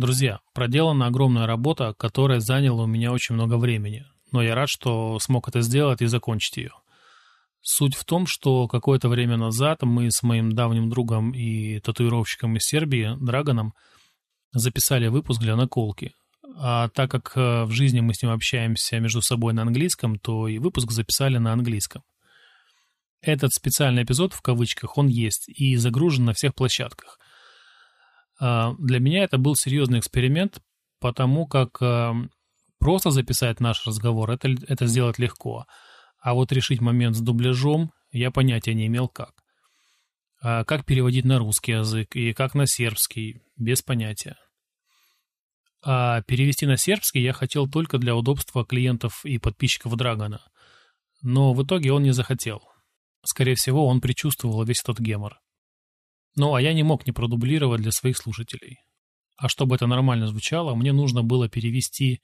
Друзья, проделана огромная работа, которая заняла у меня очень много времени, но я рад, что смог это сделать и закончить ее. Суть в том, что какое-то время назад мы с моим давним другом и татуировщиком из Сербии, Драгоном, записали выпуск для наколки. А так как э, в жизни мы с ним общаемся между собой на английском, то и выпуск записали на английском. Этот специальный эпизод, в кавычках, он есть и загружен на всех площадках. А, для меня это был серьезный эксперимент, потому как э, просто записать наш разговор это, это сделать легко, а вот решить момент с дубляжом я понятия не имел как. А как переводить на русский язык и как на сербский, без понятия. А перевести на сербский я хотел только для удобства клиентов и подписчиков Драгона. Но в итоге он не захотел. Скорее всего, он предчувствовал весь этот гемор. Ну, а я не мог не продублировать для своих слушателей. А чтобы это нормально звучало, мне нужно было перевести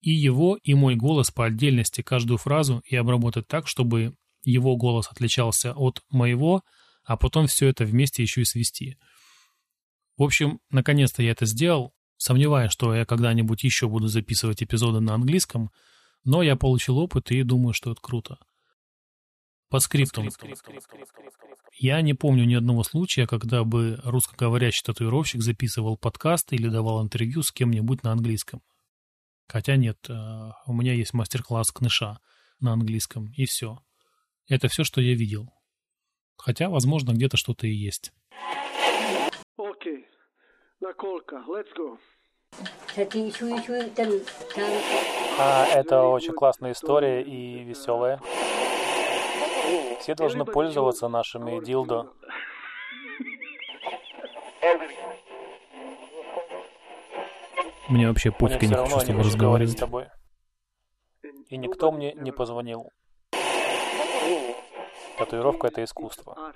и его, и мой голос по отдельности каждую фразу и обработать так, чтобы его голос отличался от моего, а потом все это вместе еще и свести. В общем, наконец-то я это сделал, сомневаюсь, что я когда-нибудь еще буду записывать эпизоды на английском, но я получил опыт и думаю, что это круто. По скриптам. Я не помню ни одного случая, когда бы русскоговорящий татуировщик записывал подкаст или давал интервью с кем-нибудь на английском. Хотя нет, э, у меня есть мастер-класс кныша на английском, и все. Это все, что я видел. Хотя, возможно, где-то что-то и есть. Окей. Наколка. Let's go. А, это очень классная история и веселая. Все должны пользоваться нашими дилдо. Мне вообще пофиг, я не хочу с тобой разговаривать. С тобой. И никто мне не позвонил. Татуировка — это искусство.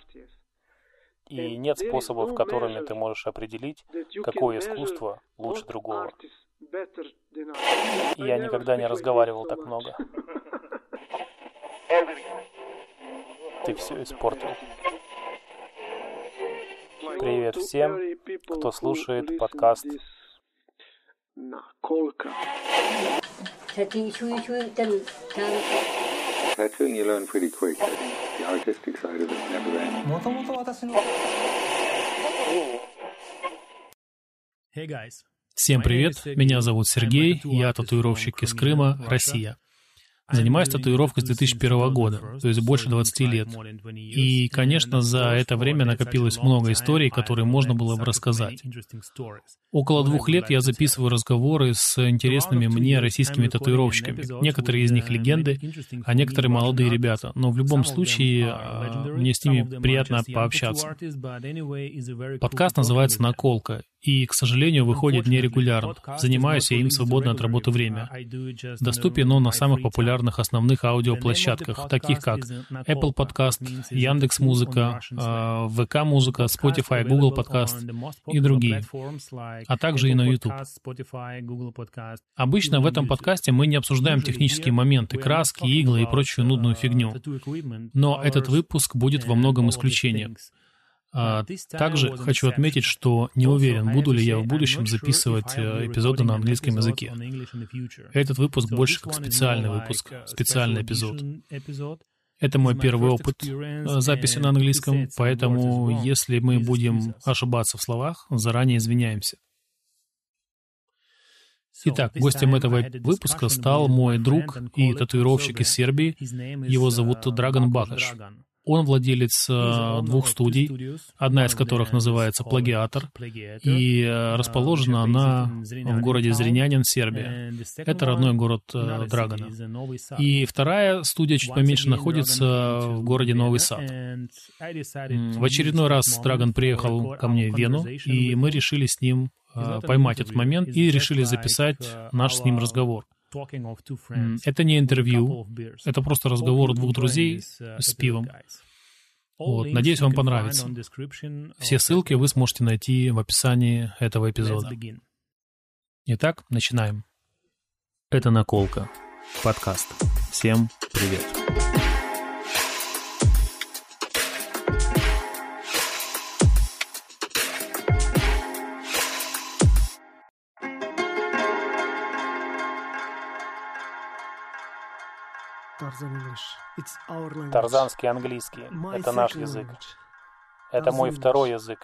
И нет способов, которыми ты можешь определить, какое искусство лучше другого. И я никогда не разговаривал так много. Ты все испортил. Привет всем, кто слушает подкаст. Наколка. That's something you learn pretty quick. The artistic side of it never ends. Hey guys. Всем привет, меня зовут Сергей, я татуировщик из Крыма, Россия. Занимаюсь татуировкой с 2001 года, то есть больше 20 лет. И, конечно, за это время накопилось много историй, которые можно было бы рассказать. Около двух лет я записываю разговоры с интересными мне российскими татуировщиками. Некоторые из них легенды, а некоторые молодые ребята. Но в любом случае, а, мне с ними приятно пообщаться. Подкаст называется «Наколка», и, к сожалению, выходит нерегулярно. Занимаюсь я им в свободное от работы время. Доступен он на самых популярных основных аудиоплощадках, таких как Apple Podcast, Яндекс Музыка, ВК Музыка, Spotify, Google Podcast и другие, а также и на YouTube. Обычно в этом подкасте мы не обсуждаем технические моменты, краски, иглы и прочую нудную фигню. Но этот выпуск будет во многом исключением. А, также хочу отметить, что не уверен, буду ли я в будущем записывать э, эпизоды на английском языке. Этот выпуск больше как специальный выпуск, специальный эпизод. Это мой первый опыт э, записи на английском, поэтому если мы будем ошибаться в словах, заранее извиняемся. Итак, гостем этого выпуска стал мой друг и татуировщик из Сербии. Его зовут Драгон Бакаш. Он владелец э, двух студий, одна из которых называется «Плагиатор», и э, расположена она в городе Зринянин, Сербия. Это родной город э, Драгона. И вторая студия чуть поменьше находится в городе Новый Сад. В очередной раз Драгон приехал ко мне в Вену, и мы решили с ним поймать этот момент и решили записать наш с ним разговор. Это не интервью, это просто разговор двух друзей uh, с пивом. Вот. Надеюсь, вам понравится. Все ссылки вы сможете найти в описании этого эпизода. Итак, начинаем. Это «Наколка». Подкаст. Всем привет. Тарзанский английский — это наш язык. Это мой второй язык.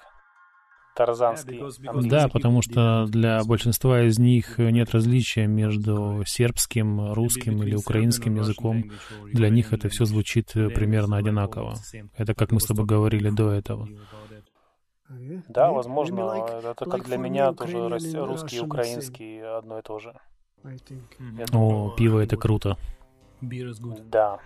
Тарзанский. Да, потому что для большинства из них нет различия между сербским, русским или украинским языком. Для них это все звучит примерно одинаково. Это как мы с тобой говорили до этого. Да, возможно, это как для меня тоже русский и украинский одно и то же. О, пиво это круто. Да.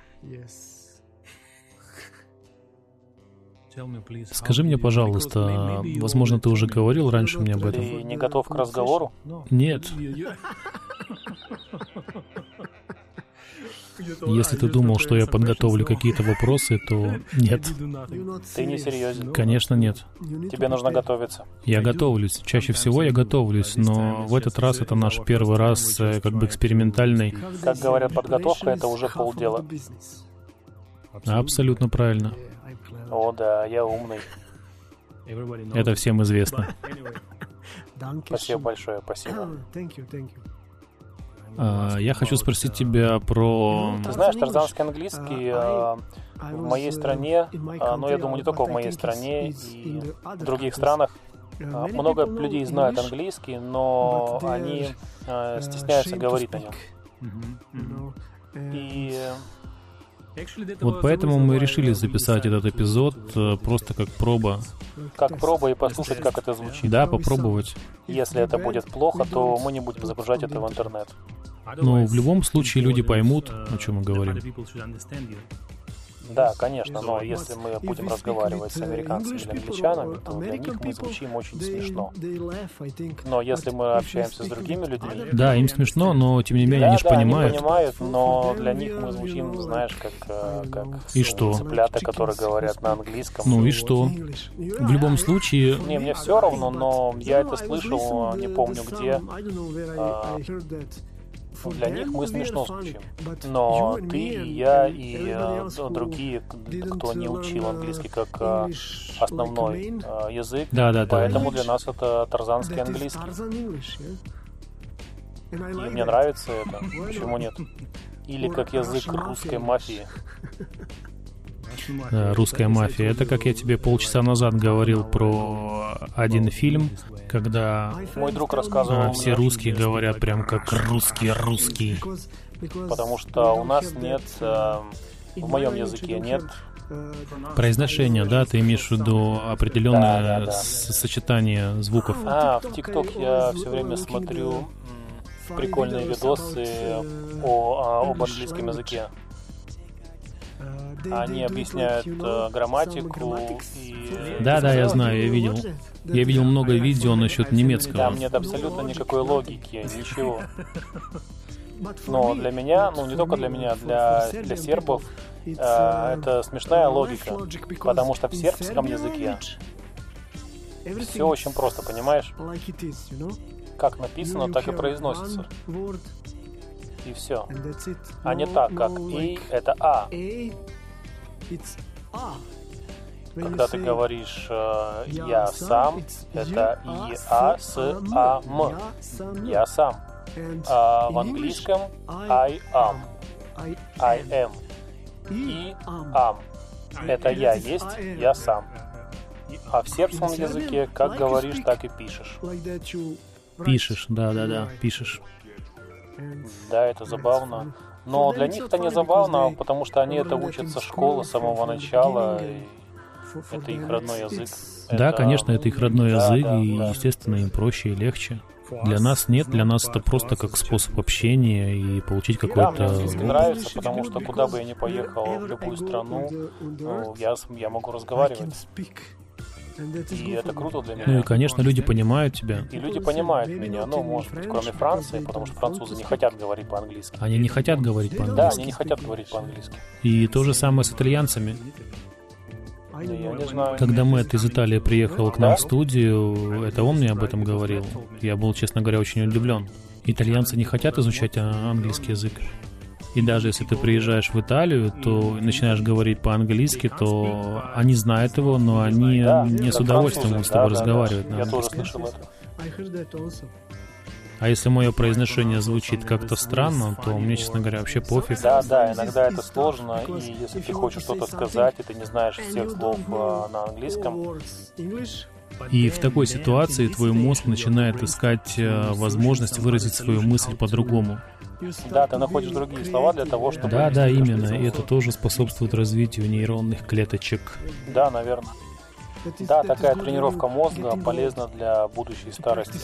Скажи мне, пожалуйста, возможно, ты уже говорил раньше мне об этом. Ты не готов к разговору? Нет. Если ты думал, что я подготовлю какие-то вопросы, то нет. Ты не серьезен. Конечно, нет. Тебе нужно готовиться. Я готовлюсь. Чаще всего я готовлюсь, но в этот раз это наш первый раз э, как бы экспериментальный. Как говорят, подготовка — это уже полдела. Абсолютно правильно. О, да, я умный. Это всем известно. Спасибо большое, спасибо. А, я хочу спросить тебя про... Ты знаешь, тарзанский английский а, в моей стране, а, но я думаю, не только в моей стране и в других странах, много людей знают английский, но они стесняются говорить на нем. И вот поэтому мы решили записать этот эпизод э, просто как проба. Как проба и послушать, как это звучит. Да, попробовать. Если это будет плохо, то мы не будем загружать это в интернет. Но в любом случае люди поймут, о чем мы говорим. Да, конечно, но если мы будем разговаривать с американцами или англичанами, то для них мы звучим очень смешно. Но если мы общаемся с другими людьми... Да, им смешно, но тем не менее да, они же да, понимают. они понимают, но для них мы звучим, знаешь, как, э, как и что? цыплята, которые говорят на английском. Ну и что? В любом случае... Не, мне все равно, но я это слышал, не помню где. А, для них мы смешно звучим. Но ты, я и э, другие, кто не учил английский как э, основной э, язык, Да, да, да. поэтому для нас это тарзанский английский. И мне нравится это. Почему нет? Или как язык русской мафии. Э, Русская мафия. Это как я тебе полчаса назад говорил про один фильм, когда Мой друг рассказывал а, все русские говорят прям как русский русский. потому что у нас нет, э, в моем языке нет Произношение, да, ты имеешь в виду определенное Да, да, да. сочетание звуков. А, в ТикТок я все время смотрю прикольные видосы о, а, об английском языке. Они объясняют э, грамматику и... Да, да, я знаю, я видел. Я видел много видео насчет немецкого. Там нет абсолютно никакой логики, ничего. Но для меня, ну не только для меня, для, для сербов, э, это смешная логика. Потому что в сербском языке все очень просто, понимаешь? Как написано, так и произносится. И все. А не так, как «и» — это «а». Когда ты говоришь э, «я сам», это «и», «а», «с», «а», «м». «Я сам». А в английском «I am». «I am». «И», «am». Это «я есть», «я сам». А в сербском языке как говоришь, так и пишешь. Пишешь, да, да, да, пишешь. Да, это забавно. Но для них это не забавно, потому что они это учат со школы с самого начала. И это их родной язык. Да, конечно, это их родной да, язык, да, и, да. естественно, им проще и легче. Для нас нет, для нас это просто как способ общения и получить Да, мне какой-то английский нравится, потому что куда бы я ни поехал, в любую страну, ну, я, я могу разговаривать. И это круто для Ну меня. и, конечно, люди понимают тебя. И люди понимают меня, ну, может быть, кроме Франции, потому что французы не хотят говорить по-английски. Они не хотят говорить Да, по-английски. они не хотят говорить по-английски. И то же самое с итальянцами. Да, я не знаю. Когда Мэтт из Италии приехал к нам в студию, это он мне об этом говорил. Я был, честно говоря, очень удивлен. Итальянцы не хотят изучать английский язык. И даже если ты приезжаешь в Италию, то начинаешь говорить по-английски, то они знают его, но они Да, не с удовольствием будут с тобой да, да, да. разговаривать на Я тоже английском. слышал это. А если мое произношение звучит как-то странно, то мне, честно говоря, вообще пофиг. Да, да, иногда это сложно, и если ты хочешь что-то сказать, и ты не знаешь всех слов э, на английском, и в такой ситуации твой мозг начинает искать э, возможность выразить свою мысль по-другому. Да, ты находишь другие слова для того, чтобы... Да, да, именно. И это тоже способствует развитию нейронных клеточек. Да, наверное. Да, такая тренировка мозга полезна для будущей старости.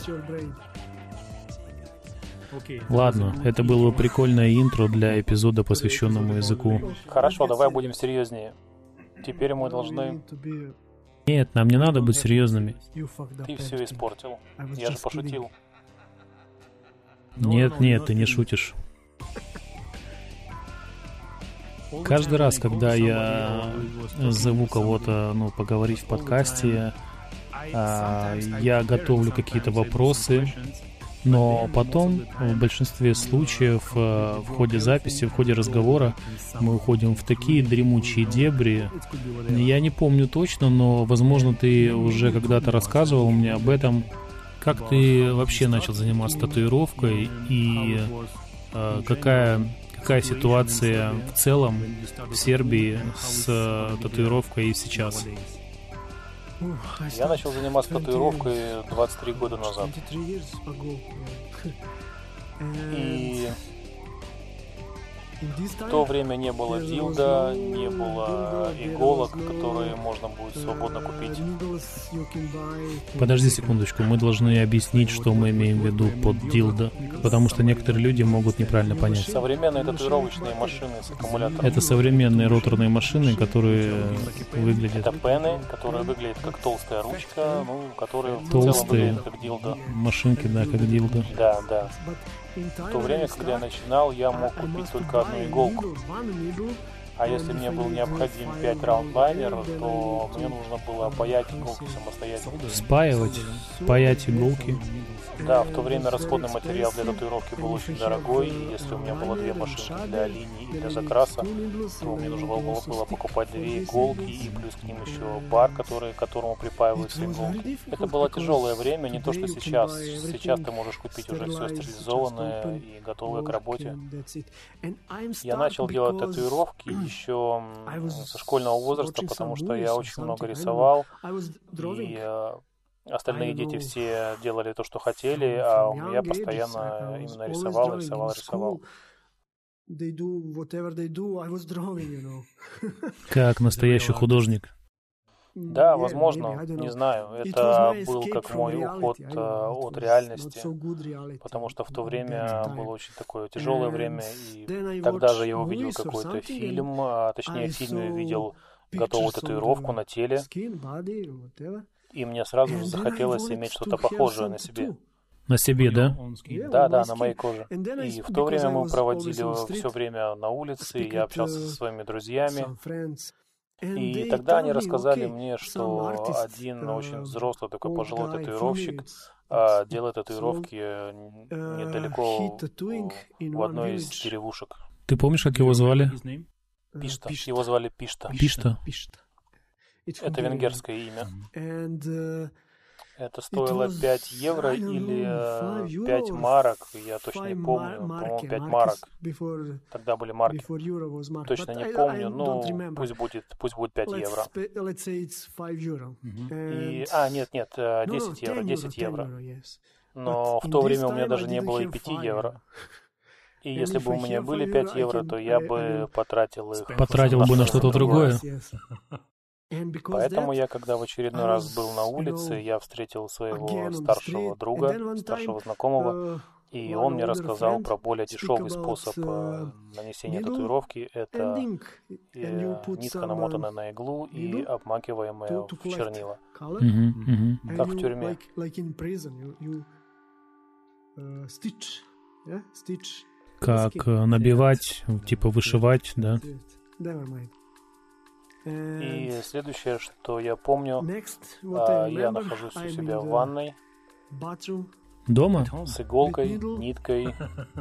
Ладно, это было бы прикольное интро для эпизода, посвященному языку. Хорошо, давай будем серьезнее. Теперь мы должны... Нет, нам не надо быть серьезными. Ты все испортил. Я же пошутил. Нет, нет, ты не шутишь. Каждый раз, когда я зову кого-то, ну, поговорить в подкасте, а, я готовлю какие-то вопросы, но потом, в большинстве случаев, э, в ходе записи, в ходе разговора, мы уходим в такие дремучие дебри. Я не помню точно, но, возможно, ты уже когда-то рассказывал мне об этом. Как ты вообще начал заниматься татуировкой и э, какая какая ситуация в целом в Сербии с э, татуировкой и сейчас? Я начал заниматься татуировкой 23 года назад. И в то время не было дилда, не было иголок, которые можно будет свободно купить. Подожди секундочку, мы должны объяснить, что мы имеем в виду под дилда, потому что некоторые люди могут неправильно понять. Современные татуировочные машины с аккумулятором. Это современные роторные машины, которые выглядят... Это пены, которые выглядят как толстая ручка, ну, которые Толстые. в целом выглядят как дилда. Машинки, да, как дилда. Да, да. В то время, когда я начинал, я мог купить только одну иголку. А если мне был необходим 5 раундлайнер, то мне нужно было паять иголки самостоятельно. Спаивать, паять иголки. Да, в то время расходный материал для татуировки был очень дорогой, и если у меня было две машинки для линии и для закраса, то мне нужно было, было покупать две иголки и плюс к ним еще бар, который, к которому припаиваются иголки. Это было тяжелое время, не то что сейчас. Сейчас ты можешь купить уже все стерилизованное и готовое к работе. Я начал делать татуировки еще со школьного возраста, потому что я очень много рисовал, и э, Остальные дети все делали то, что хотели, а я постоянно именно рисовал, рисовал, рисовал. Как настоящий художник. Да, возможно, не знаю. Это был как мой уход э, от реальности, потому что в то время было очень такое тяжелое время, и тогда же я увидел какой-то фильм, а точнее в фильме видел готовую татуировку на теле, и мне сразу же захотелось иметь что-то похожее на себе. На себе, да? Да, да, на моей коже. И в то время мы проводили все время на улице, я общался со своими друзьями. И тогда они рассказали мне, что один очень взрослый такой пожилой татуировщик а, делает татуировки недалеко в одной из деревушек. Ты помнишь, как его звали? Пишта. Его звали Пишта. Пишта. Это венгерское имя. Это стоило 5 евро или 5 марок, я точно не помню, по-моему, 5 марок. Тогда были марки. Точно не помню, ну, пусть будет, пусть будет 5 евро. И, а, нет, нет, 10 евро, 10 евро. Но в то время у меня даже не было и 5 евро. И если бы у меня были 5 евро, то я бы потратил их. Потратил бы на что-то другое. Поэтому я, когда в очередной раз был на улице, я встретил своего старшего друга, старшего знакомого, и он мне рассказал про более дешевый способ э, нанесения татуировки. Это э, нитка, намотанная на иглу и обмакиваемая в чернила. Как в тюрьме. Как э, набивать, типа вышивать, да? И следующее, что я помню, а, я нахожусь у себя в ванной. Дома? С иголкой, ниткой,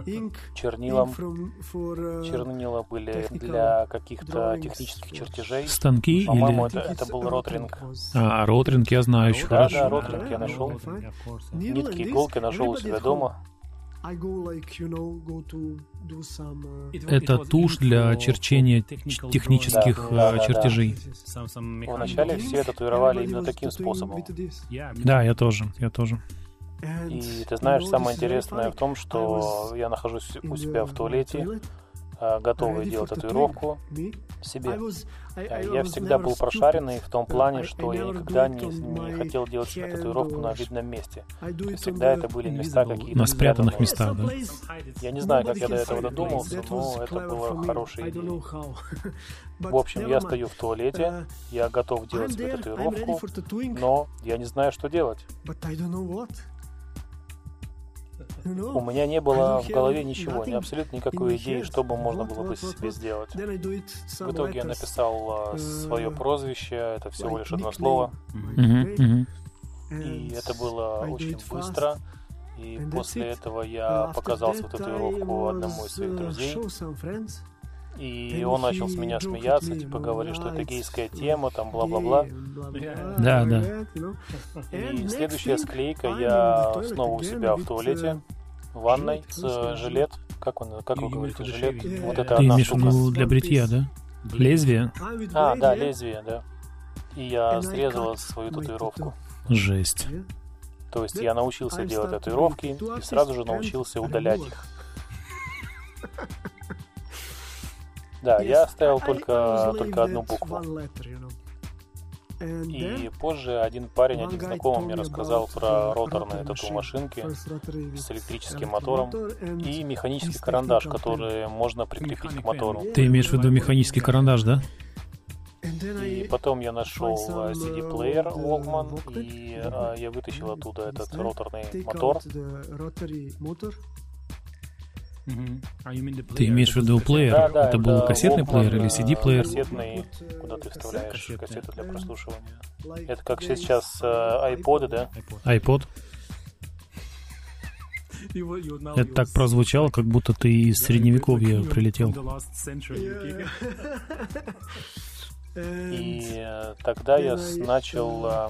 чернилом. Чернила были для каких-то технических чертежей. Станки По-моему, или... это, это был ротринг. А, ротринг я знаю еще Да, хорошо. да, ротринг я нашел. Нитки, иголки нашел у себя дома. Это тушь для черчения технических Да, да, э, да, чертежей. Вначале все татуировали именно таким способом. Да, я тоже, я тоже. И ты знаешь, самое интересное в том, что я нахожусь у себя в туалете, а, готовый делать татуировку себе. Я всегда был прошаренный в том плане, что я никогда не, не хотел делать себе татуировку на видном месте. Всегда это были места какие-то На спрятанных местах, да? Я не знаю, как я до этого додумался, но это было хорошей идеей. В общем, я стою в туалете, я готов делать себе татуировку, но я не знаю, что делать. У меня не было в голове ничего, ни абсолютно никакой идеи, что бы можно было бы себе сделать. В итоге я написал свое прозвище, это всего лишь одно слово, и это было очень быстро. И после этого я показал свою татуировку одному из своих друзей, и он начал с меня смеяться, типа говорит, что это гейская тема, там бла-бла-бла. Да, да. И следующая склейка, я снова у себя в туалете, в ванной, с жилет. Как он, как вы говорите, жилет? Вот это Ты одна имеешь в штука. виду для бритья, да? Лезвие? А, да, лезвие, да. И я срезала свою татуировку. Жесть. То есть я научился делать татуировки и сразу же научился удалять их. Да, я оставил только, только одну букву. И позже один парень, один знакомый мне рассказал про роторные тату-машинки с электрическим мотором и механический карандаш, который можно прикрепить к мотору. Ты имеешь в виду механический карандаш, да? И потом я нашел э, CD-плеер Walkman, и э, я вытащил оттуда этот роторный мотор. Ты имеешь в виду плеер? Да, да, это был кассетный Walkman, плеер или CD-плеер? Кассетный, куда ты вставляешь кассету для прослушивания. Это как сейчас э, iPod, да? iPod? Это так прозвучало, как будто ты из средневековья прилетел. И э, тогда я начал э,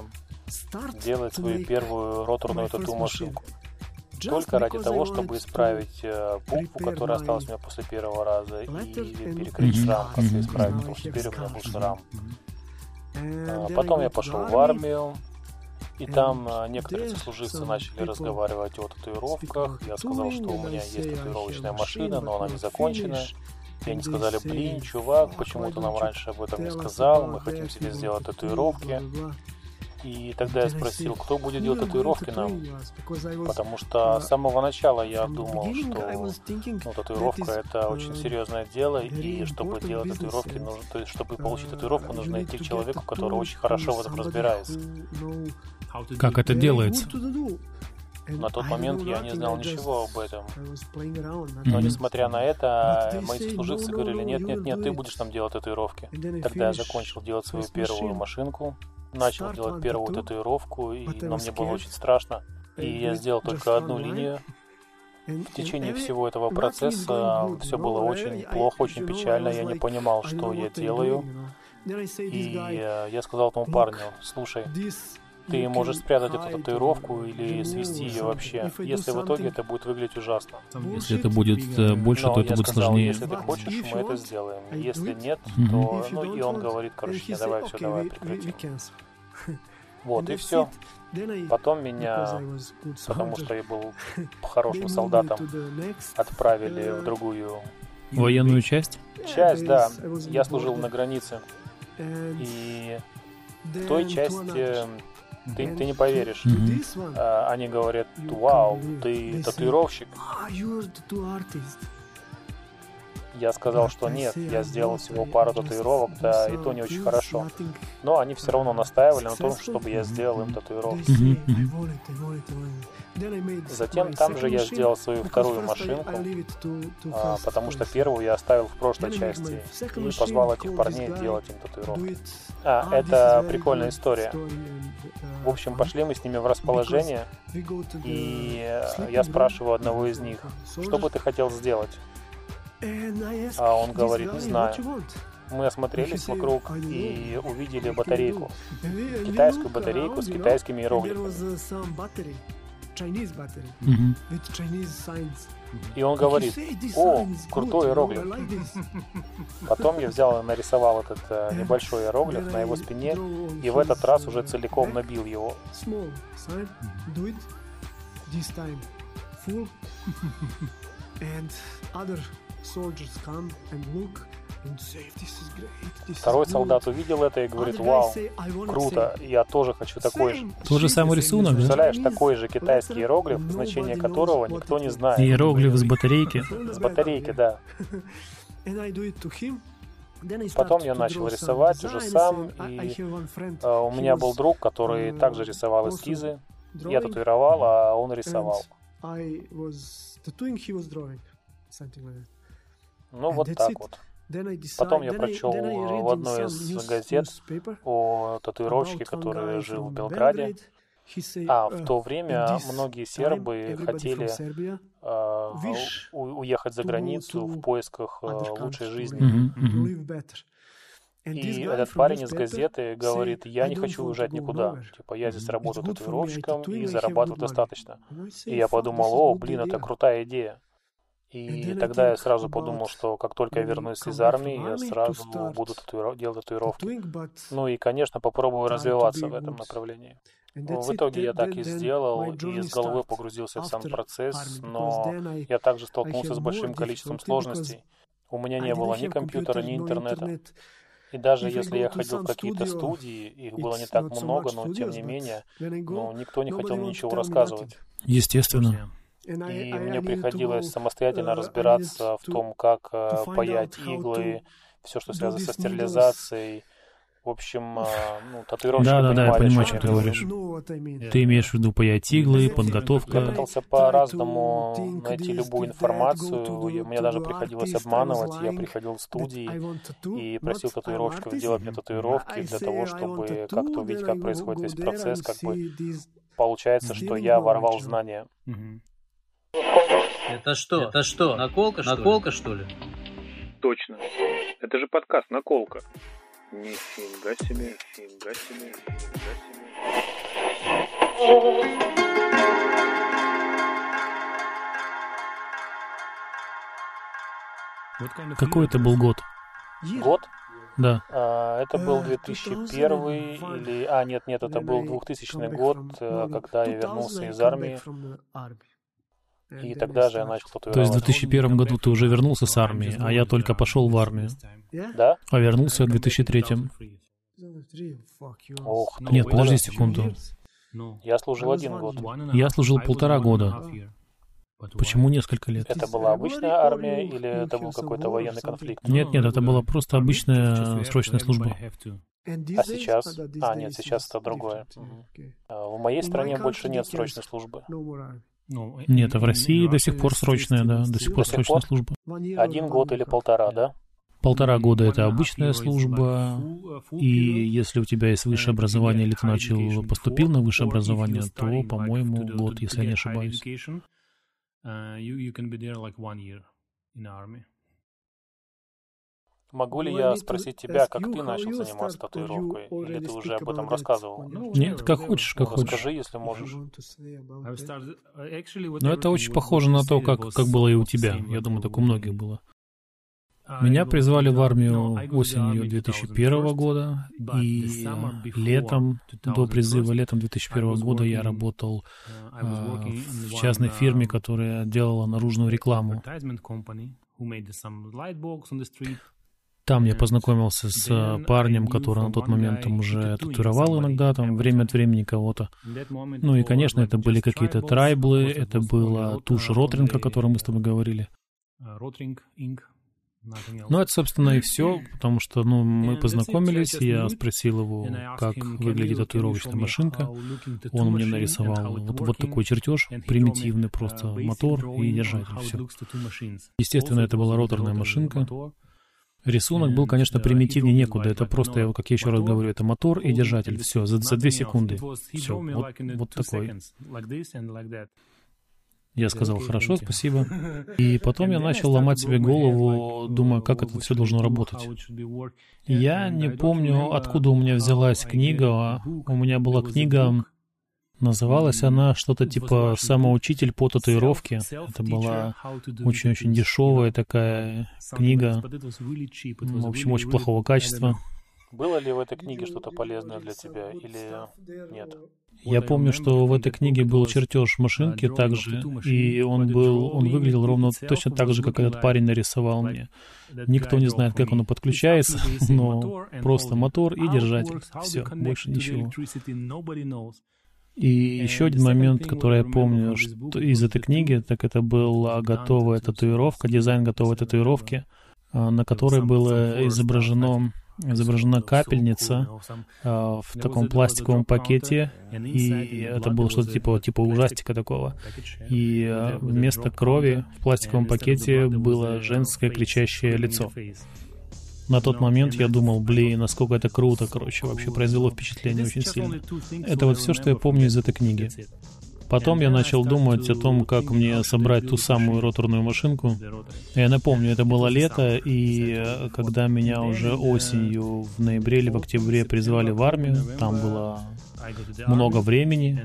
делать свою первую роторную тату-машинку. Только ради того, чтобы исправить э, букву, которая осталась у меня после первого раза, и перекрыть шрам, Мгм. исправить, потому что теперь у меня был шрам. Потом я пошел в армию, и там а, некоторые сослуживцы начали разговаривать о татуировках. Я сказал, что у меня есть татуировочная машина, но она не закончена. И они сказали, блин, чувак, почему ты нам раньше об этом не сказал, мы хотим себе сделать татуировки. И тогда я спросил, кто будет делать татуировки нам, потому что с самого начала я думал, что ну, татуировка это очень серьезное дело, и чтобы делать татуировки, нужно, то есть чтобы получить татуировку, нужно идти к человеку, который очень хорошо в этом разбирается. Как это делается? На тот момент я не знал ничего об этом. Но несмотря на это, мои сослуживцы говорили, нет, нет, нет, ты будешь нам делать татуировки. Тогда я закончил делать свою первую машинку, начал делать первую татуировку, и, но мне было очень страшно. И я сделал только одну линию. В течение всего этого процесса все было очень плохо, очень печально. Я не понимал, что я делаю. И я сказал этому парню, слушай, ты можешь спрятать эту татуировку или свести ее вообще. Если в итоге это будет выглядеть ужасно. Если это будет э, больше, Но то это будет сказал, сложнее. если ты хочешь, мы это сделаем. Если нет, то... Ну, и он говорит, короче, не, давай все, давай прекратим. Вот, и все. Потом меня, потому что я был хорошим солдатом, отправили в другую Военную часть? часть, да. Я служил на границе. И в той части ты, ты не поверишь. Мгм. А, Они говорят, вау, ты татуировщик. Я сказал, что нет, я сделал всего пару татуировок, да, и то не очень хорошо. Но они все равно настаивали на том, чтобы я сделал им татуировки. Затем там же я сделал свою вторую машинку, а, потому что первую я оставил в прошлой части и позвал этих парней делать им татуировки. А, это прикольная история. В общем, пошли мы с ними в расположение, и я спрашиваю одного из них, что бы ты хотел сделать? А он говорит, не знаю. Мы осмотрелись вокруг и увидели батарейку. Китайскую батарейку с китайскими иероглифами. И он говорит, о, крутой иероглиф. Потом я взял и нарисовал этот э, небольшой иероглиф на его спине, и в этот раз уже целиком набил его. And other soldiers come and look Второй солдат увидел это и говорит, вау, круто, я тоже хочу такой же. Тот же самый рисунок, да? Представляешь, такой же китайский иероглиф, значение которого никто не знает. Иероглиф с батарейки. С батарейки, да. Потом я начал рисовать уже сам, и а, у меня был друг, который также рисовал эскизы. Я татуировал, а он рисовал. Ну, вот так вот. Потом я прочел в одной из газет о татуировщике, который жил в Белграде. А, в то время многие сербы хотели э, уехать за границу в поисках э, лучшей жизни. И этот парень из газеты говорит, я не хочу уезжать никуда. Типа, я здесь работаю татуировщиком и зарабатываю достаточно. И я подумал, о, блин, это крутая идея. И тогда я сразу подумал, что как только я вернусь из армии, я сразу буду татуиров... делать татуировки. Ну и, конечно, попробую развиваться в этом направлении. В итоге я так и сделал, и с головой погрузился в сам процесс, но я также столкнулся с большим количеством сложностей. У меня не было ни компьютера, ни интернета. И даже если я ходил в какие-то студии, их было не так много, но тем не менее, ну, никто не хотел мне ничего рассказывать. Естественно. И мне приходилось самостоятельно uh, разбираться в том, как э, паять иглы, все, что связано со стерилизацией. В общем, э, ну, татуировщики Да, да, да, я понимаю, что ты говоришь. Ты имеешь в виду паять иглы, подготовка. Я пытался по-разному найти любую информацию. Мне даже приходилось обманывать. Я приходил в студии и просил татуировщиков сделать мне татуировки для того, чтобы как-то увидеть, как происходит весь процесс. Как бы получается, что я ворвал знания. Это что? Это что? Наколка, что Наколка, ли? что ли? Точно. Это же подкаст Наколка. Нифига себе, нифига себе, нифига себе. Какой это был год? Год? Да. А, это был 2001 или... А, нет, нет, это был 2000 год, э, когда я вернулся из армии. И тогда же я начал татуировать. То есть в 2001 году ты уже вернулся с армии, а я только пошел в армию. Да? А вернулся в 2003. Ох, Нет, подожди секунду. Я служил один год. Я служил полтора года. Почему несколько лет? Это была обычная армия или это был какой-то военный конфликт? Нет, нет, это была просто обычная срочная служба. А сейчас? А, нет, сейчас это другое. А, в моей стране больше нет срочной службы. Ну, Нет, а в России до сих пор срочная, да, до сих пор срочная служба. Один год или полтора, да? Полтора года — это обычная служба, и если у тебя есть высшее образование, или ты начал, поступил на высшее образование, то, по-моему, год, если я не ошибаюсь. Могу ли я спросить тебя, как ты начал заниматься татуировкой? Или ты уже об этом рассказывал? Нет, как хочешь, как хочешь. Расскажи, если можешь. Но это очень похоже на то, как, как было и у тебя. Я думаю, так у многих было. Меня призвали в армию осенью 2001 года, и летом, до призыва летом 2001 года я работал э, в частной фирме, которая делала наружную рекламу. Там я познакомился с э, парнем, который на тот момент там уже татуировал иногда, там время от времени кого-то. Ну и, конечно, это были какие-то трайблы, это была тушь Ротринг, о которой мы с тобой говорили. Ну, это, собственно, и все, потому что, ну, мы познакомились, я спросил его, как выглядит татуировочная машинка. Он мне нарисовал вот, вот такой чертеж, примитивный просто мотор и держатель, все. Естественно, это была роторная машинка. Рисунок был, конечно, примитивнее некуда. Это просто, как я еще раз говорю, это мотор и держатель. Все, за, за две секунды. Все, вот, вот такой. Я сказал, хорошо, спасибо. И потом я начал ломать себе голову, думая, как это все должно работать. Я не помню, откуда у меня взялась книга. У меня была книга Называлась она что-то типа «Самоучитель по татуировке». Это была очень-очень дешевая такая книга, в общем, очень плохого качества. Было ли в этой книге что-то полезное для тебя или нет? Я помню, что в этой книге был чертеж машинки также, и он был, он выглядел ровно точно так же, как этот парень нарисовал мне. Никто не знает, как он подключается, но просто мотор и держатель. Все, больше ничего. И еще один момент, который я помню что из этой книги, так это была готовая татуировка, дизайн готовой татуировки, а, на которой было изображено изображена капельница э, в таком пластиковом пакете, и это было что-то типа, типа ужастика такого. И э, вместо крови в пластиковом пакете было женское кричащее лицо. На тот момент я думал, блин, насколько это круто, короче, вообще произвело впечатление очень сильно. Это вот все, что я помню из этой книги. Потом я начал думать о том, как мне собрать ту самую роторную машинку. Я напомню, это было лето, и когда меня уже осенью в ноябре или в октябре призвали в армию, там было много времени.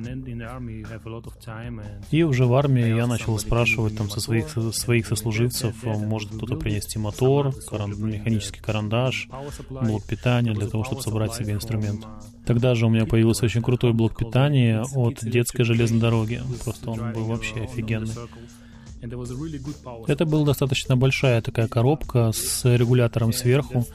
И уже в армии я начал спрашивать там со своих, своих сослуживцев, может кто-то принести мотор, каран, механический карандаш, блок питания для того, чтобы собрать себе инструмент. Тогда же у меня появился очень крутой блок питания от детской железной дороги. Просто он был вообще офигенный. Это была достаточно большая такая коробка с регулятором сверху.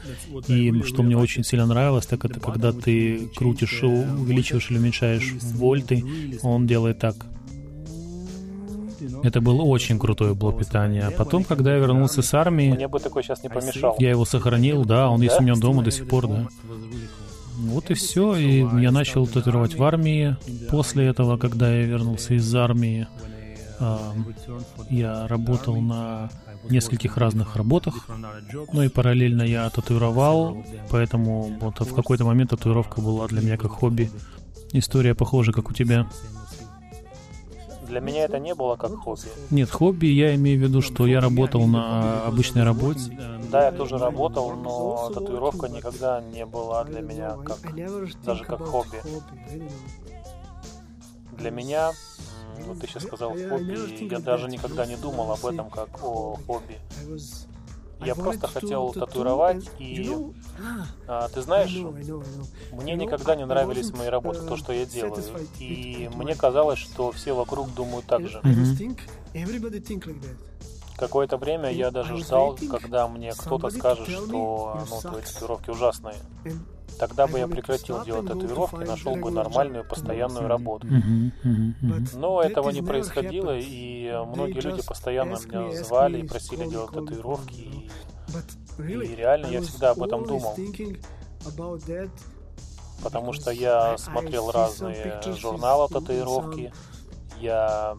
И что мне очень сильно нравилось, так это когда ты крутишь, увеличиваешь или уменьшаешь вольты, он делает так. Это был очень крутой блок питания. А потом, когда я вернулся с армии... Мне бы такой сейчас не помешал. Я его сохранил, да, он есть у меня дома до сих пор, да. Вот и все, и я начал татуировать в армии. После этого, когда я вернулся из армии, я работал на нескольких разных работах, ну и параллельно я татуировал, поэтому вот в какой-то момент татуировка была для меня как хобби. История похожа, как у тебя. Для меня это не было как хобби. Нет, хобби я имею в виду, что я работал на обычной работе. Да, я тоже работал, но татуировка никогда не была для меня как даже как хобби. Для меня вот ты сейчас сказал хобби, я даже никогда не думал об этом как о хобби. Я просто хотел татуировать, и а, ты знаешь, мне никогда не нравились мои работы, то, что я делаю. И мне казалось, что все вокруг думают так же. Какое-то время я даже ждал, когда мне кто-то скажет, что ну, твои татуировки ужасные. Тогда бы я прекратил делать татуировки и нашел бы нормальную постоянную работу. Но этого не происходило, и многие люди постоянно меня звали и просили делать татуировки. И, и реально я всегда об этом думал. Потому что я смотрел разные журналы татуировки, я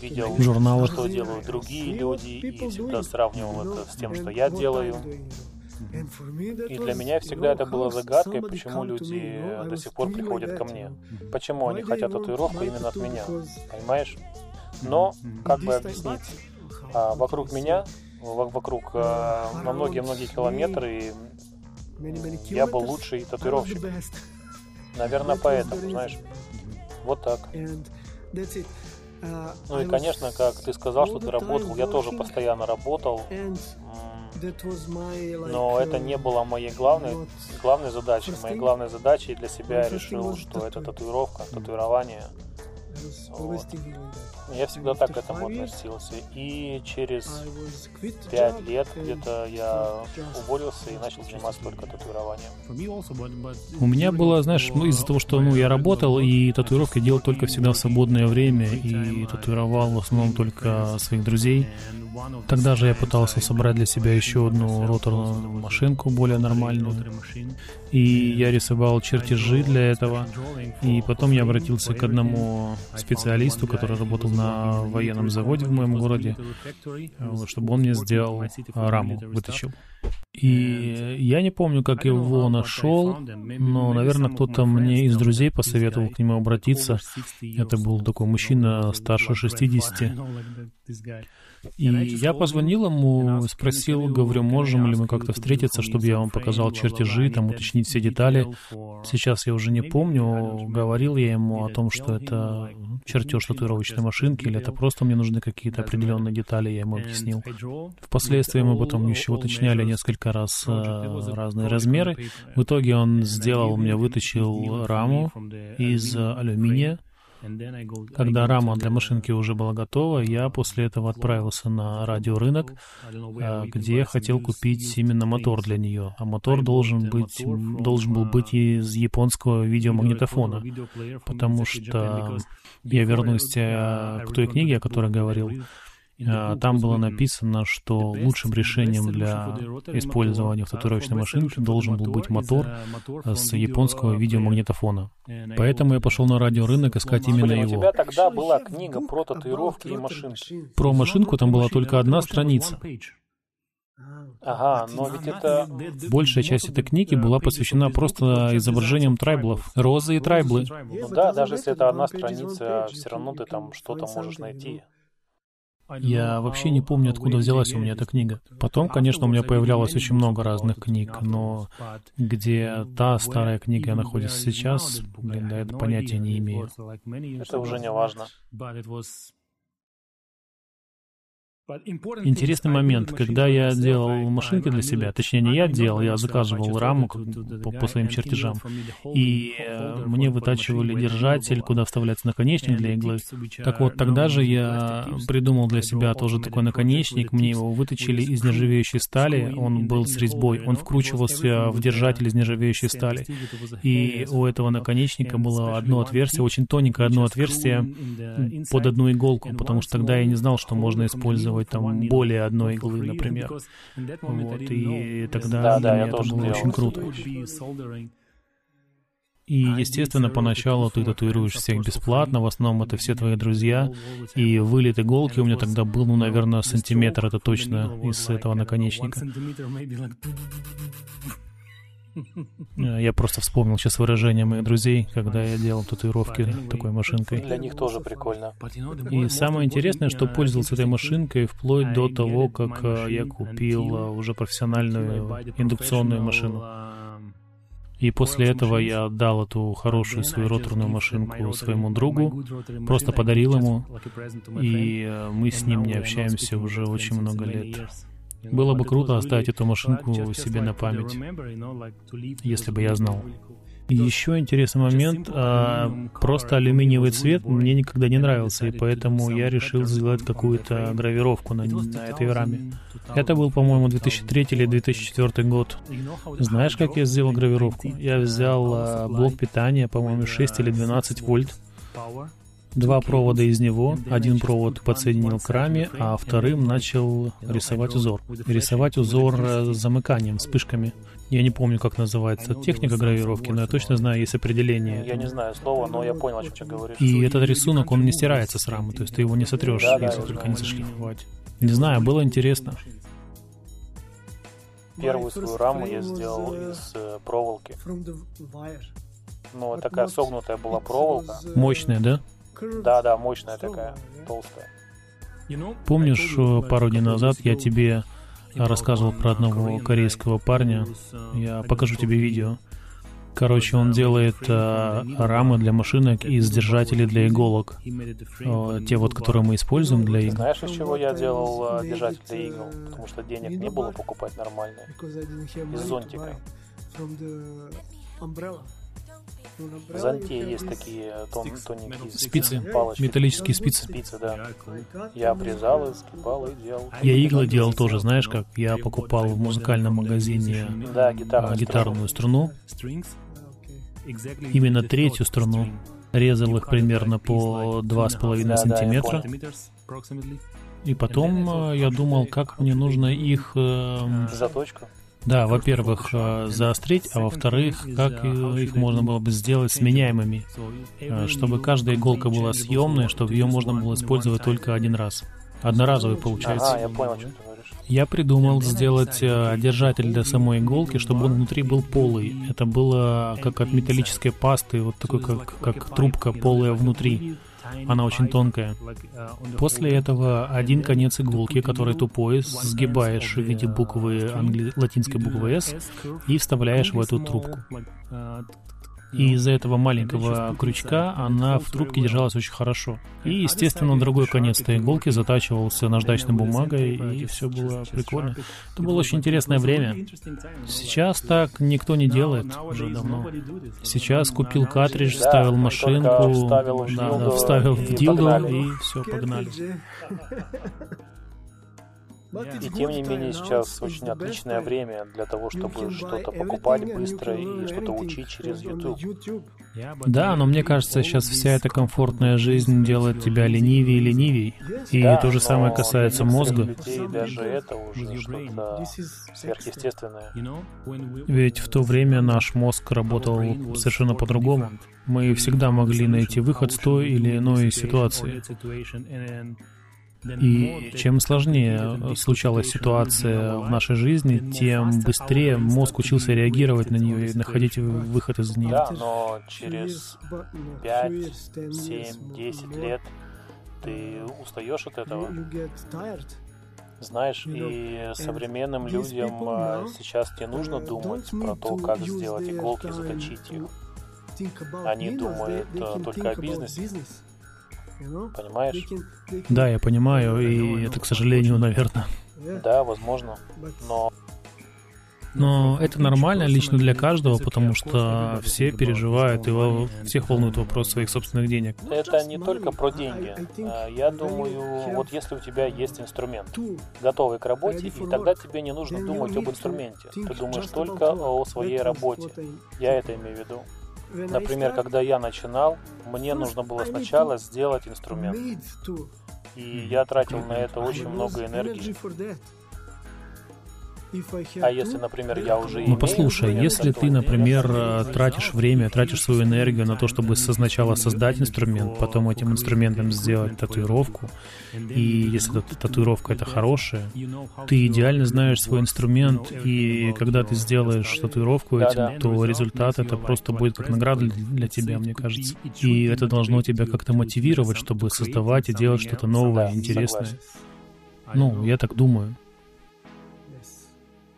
видел, журналы, что делают другие люди, и всегда сравнивал это с тем, что я делаю. И для меня всегда это было загадкой, почему люди до сих пор приходят ко мне. Почему они хотят татуировку именно от меня. Понимаешь? Но, как бы объяснить, а, вокруг меня, вокруг на многие-многие километры, я был лучший татуировщик. Наверное, поэтому, знаешь. Вот так. Ну и, конечно, как ты сказал, что ты работал, я тоже постоянно работал. Но это не было моей главной, главной задачей. Моей главной задачей для себя я решил, что это татуировка, татуирование. Вот. Я всегда так к этому относился. И через пять лет где-то я уволился и начал заниматься только татуированием. У меня было, знаешь, ну, из-за того, что ну, я работал и татуировки делал только всегда в свободное время и татуировал в основном только своих друзей. Тогда же я пытался собрать для себя еще одну роторную машинку, более нормальную. И я рисовал чертежи для этого. И потом я обратился к одному специалисту, который работал на военном заводе в моем городе, чтобы он мне сделал раму, вытащил. И я не помню, как его нашел, но, наверное, кто-то мне из друзей посоветовал к нему обратиться. Это был такой мужчина старше 60. И я позвонил ему, спросил, говорю, можем ли мы как-то встретиться, чтобы я вам показал чертежи, там, уточнить все детали. Сейчас я уже не помню, говорил я ему о том, что это чертеж татуировочной машинки, или это просто мне нужны какие-то определенные детали, я ему объяснил. Впоследствии мы потом еще уточняли несколько раз э, разные размеры. В итоге он сделал мне, вытащил раму из алюминия, когда рама для машинки уже была готова, я после этого отправился на радиорынок, а, где хотел купить именно мотор для нее. А мотор должен, быть, должен был быть из японского видеомагнитофона, потому что я вернусь э, к той книге, о которой говорил. А, там было написано, что лучшим решением для использования в татуировочной машинке должен был быть мотор с японского видеомагнитофона. Поэтому я пошел на радиорынок искать именно его. У тебя тогда была книга про татуировки и машинки. Про машинку там была только одна страница. Ага, но ведь это... Большая часть этой книги была посвящена просто изображениям трайблов. Розы и трайблы. Ну да, даже если это одна страница, все равно ты там что-то можешь найти. Я вообще не помню, откуда взялась у меня эта книга. Потом, конечно, у меня появлялось очень много разных книг, но где та старая книга находится сейчас, блин, да, это понятия не имею. Это уже не важно. Интересный момент, когда я делал машинки для себя, точнее не я делал, я заказывал раму по, по своим чертежам, и э, мне вытачивали держатель, куда вставляется наконечник для иглы. Так вот, тогда же я придумал для себя тоже такой наконечник, мне его выточили из нержавеющей стали, он был с резьбой, он вкручивался в держатель из нержавеющей стали, и у этого наконечника было одно отверстие, очень тоненькое одно отверстие под одну иголку, потому что тогда я не знал, что можно использовать использовать там более одной иглы, например. Вот, и тогда для меня это было очень круто. И, естественно, поначалу ты татуируешь всех бесплатно, в основном это все твои друзья. И вылет иголки у меня тогда был, ну, наверное, сантиметр, это точно, из этого наконечника. Э, я просто вспомнил сейчас выражение моих друзей, когда я делал татуировки такой машинкой. Для них тоже прикольно. И самое интересное, что пользовался этой машинкой вплоть до того, как э, я купил э, уже профессиональную индукционную машину. И после этого я отдал эту хорошую свою роторную машинку своему другу, просто подарил ему, и мы с ним не общаемся уже очень много лет. Было бы круто оставить эту машинку себе на память, если бы я знал. Еще интересный момент, а, просто алюминиевый цвет мне никогда не нравился, и поэтому я решил сделать какую-то гравировку на, на этой раме. Это был, по-моему, 2003 или 2004 год. Знаешь, как я сделал гравировку? Я взял а, блок питания, по-моему, 6 или 12 вольт, два провода из него. Один провод подсоединил к раме, а вторым начал рисовать узор. Рисовать узор с замыканием, вспышками. Я не помню, как называется техника гравировки, но я точно знаю, есть определение. Я не знаю слова, но я понял, о чем ты говоришь. И этот рисунок, он не стирается с рамы, то есть ты его не сотрешь, да, если да, только не зашлифовать. Не знаю, было интересно. Первую свою раму я сделал из э, проволоки. Ну, такая согнутая была проволока. Мощная, да? Да, да, мощная такая, толстая. Помнишь, пару дней назад я тебе рассказывал про одного корейского парня? Я покажу тебе видео. Короче, он делает э, рамы для машинок из держателей для иголок. Э, те вот, которые мы используем для игл. Знаешь, из чего я делал э, держатель для игл? Потому что денег не было покупать нормальные. Из зонтика. В зонте есть такие тон, тоненькие спицы, палочки. металлические спицы. Спицы, да. Я обрезал их, скипал и делал. Я иглы делал тоже, знаешь как? Я покупал в музыкальном магазине да, гитарную, гитарную струну. Именно третью струну. Резал их примерно по 2,5 да, сантиметра. И потом э, я думал, как мне нужно их... Э, Заточку? Да, во-первых, э, заострить, а во-вторых, как их можно было бы сделать сменяемыми, э, чтобы каждая иголка была съемная, чтобы ее можно было использовать только один раз. Одноразовый получается. Ага, я понял, что ты говоришь. Я придумал сделать э, держатель для самой иголки, чтобы он внутри был полый. Это было как от металлической пасты, вот такой как, как трубка полая внутри. Она очень тонкая. После этого один конец иголки, который тупой, сгибаешь в виде буквы англи... латинской буквы S и вставляешь в эту трубку. И из-за этого маленького крючка она в трубке держалась очень хорошо. И, естественно, другой конец этой иголки затачивался наждачной бумагой, и все было прикольно. Это было очень интересное время. Сейчас так никто не делает уже давно. Сейчас купил картридж, вставил машинку, вставил в да, да, вставил в погнали. и все, погнали. И тем не менее сейчас очень отличное время для того, чтобы что-то покупать быстро и что-то учить через YouTube. Да, но мне кажется, сейчас вся эта комфортная жизнь делает тебя ленивее и ленивей. И Да, то же самое касается мозга. людей даже это уже что-то сверхъестественное. Ведь в то время наш мозг работал совершенно по-другому. Мы всегда могли найти выход с той или иной ситуации. И чем сложнее случалась ситуация в нашей жизни, тем быстрее мозг учился реагировать на нее и находить выход из нее. Да, но через 5, 7, 10 лет ты устаешь от этого. Знаешь, и современным людям а, сейчас не нужно думать про то, как сделать иголки и заточить их. Они думают а, только о бизнесе. Понимаешь? Да, я понимаю, и это, к сожалению, наверное. Да, возможно. Но Но это нормально лично для каждого, потому что все переживают, и всех волнует вопрос своих собственных денег. это не только про деньги. А, Я думаю, вот если у тебя есть инструмент, готовый к работе, и тогда тебе не нужно думать об инструменте. Ты думаешь только о своей работе. Я это имею в виду. Например, когда я начинал, мне нужно было сначала сделать инструмент. И я тратил на это очень много энергии. А если, например, я уже Ну послушай, если ты, например, тратишь время, тратишь свою энергию на то, чтобы сначала создать инструмент, потом этим инструментом сделать татуировку, и если эта татуировка это хорошая, ты идеально знаешь свой инструмент, и когда ты сделаешь татуировку этим, то результат это просто будет как награда для тебя, мне кажется. И это должно тебя как-то мотивировать, чтобы создавать и делать что-то новое, интересное. Ну, я так думаю.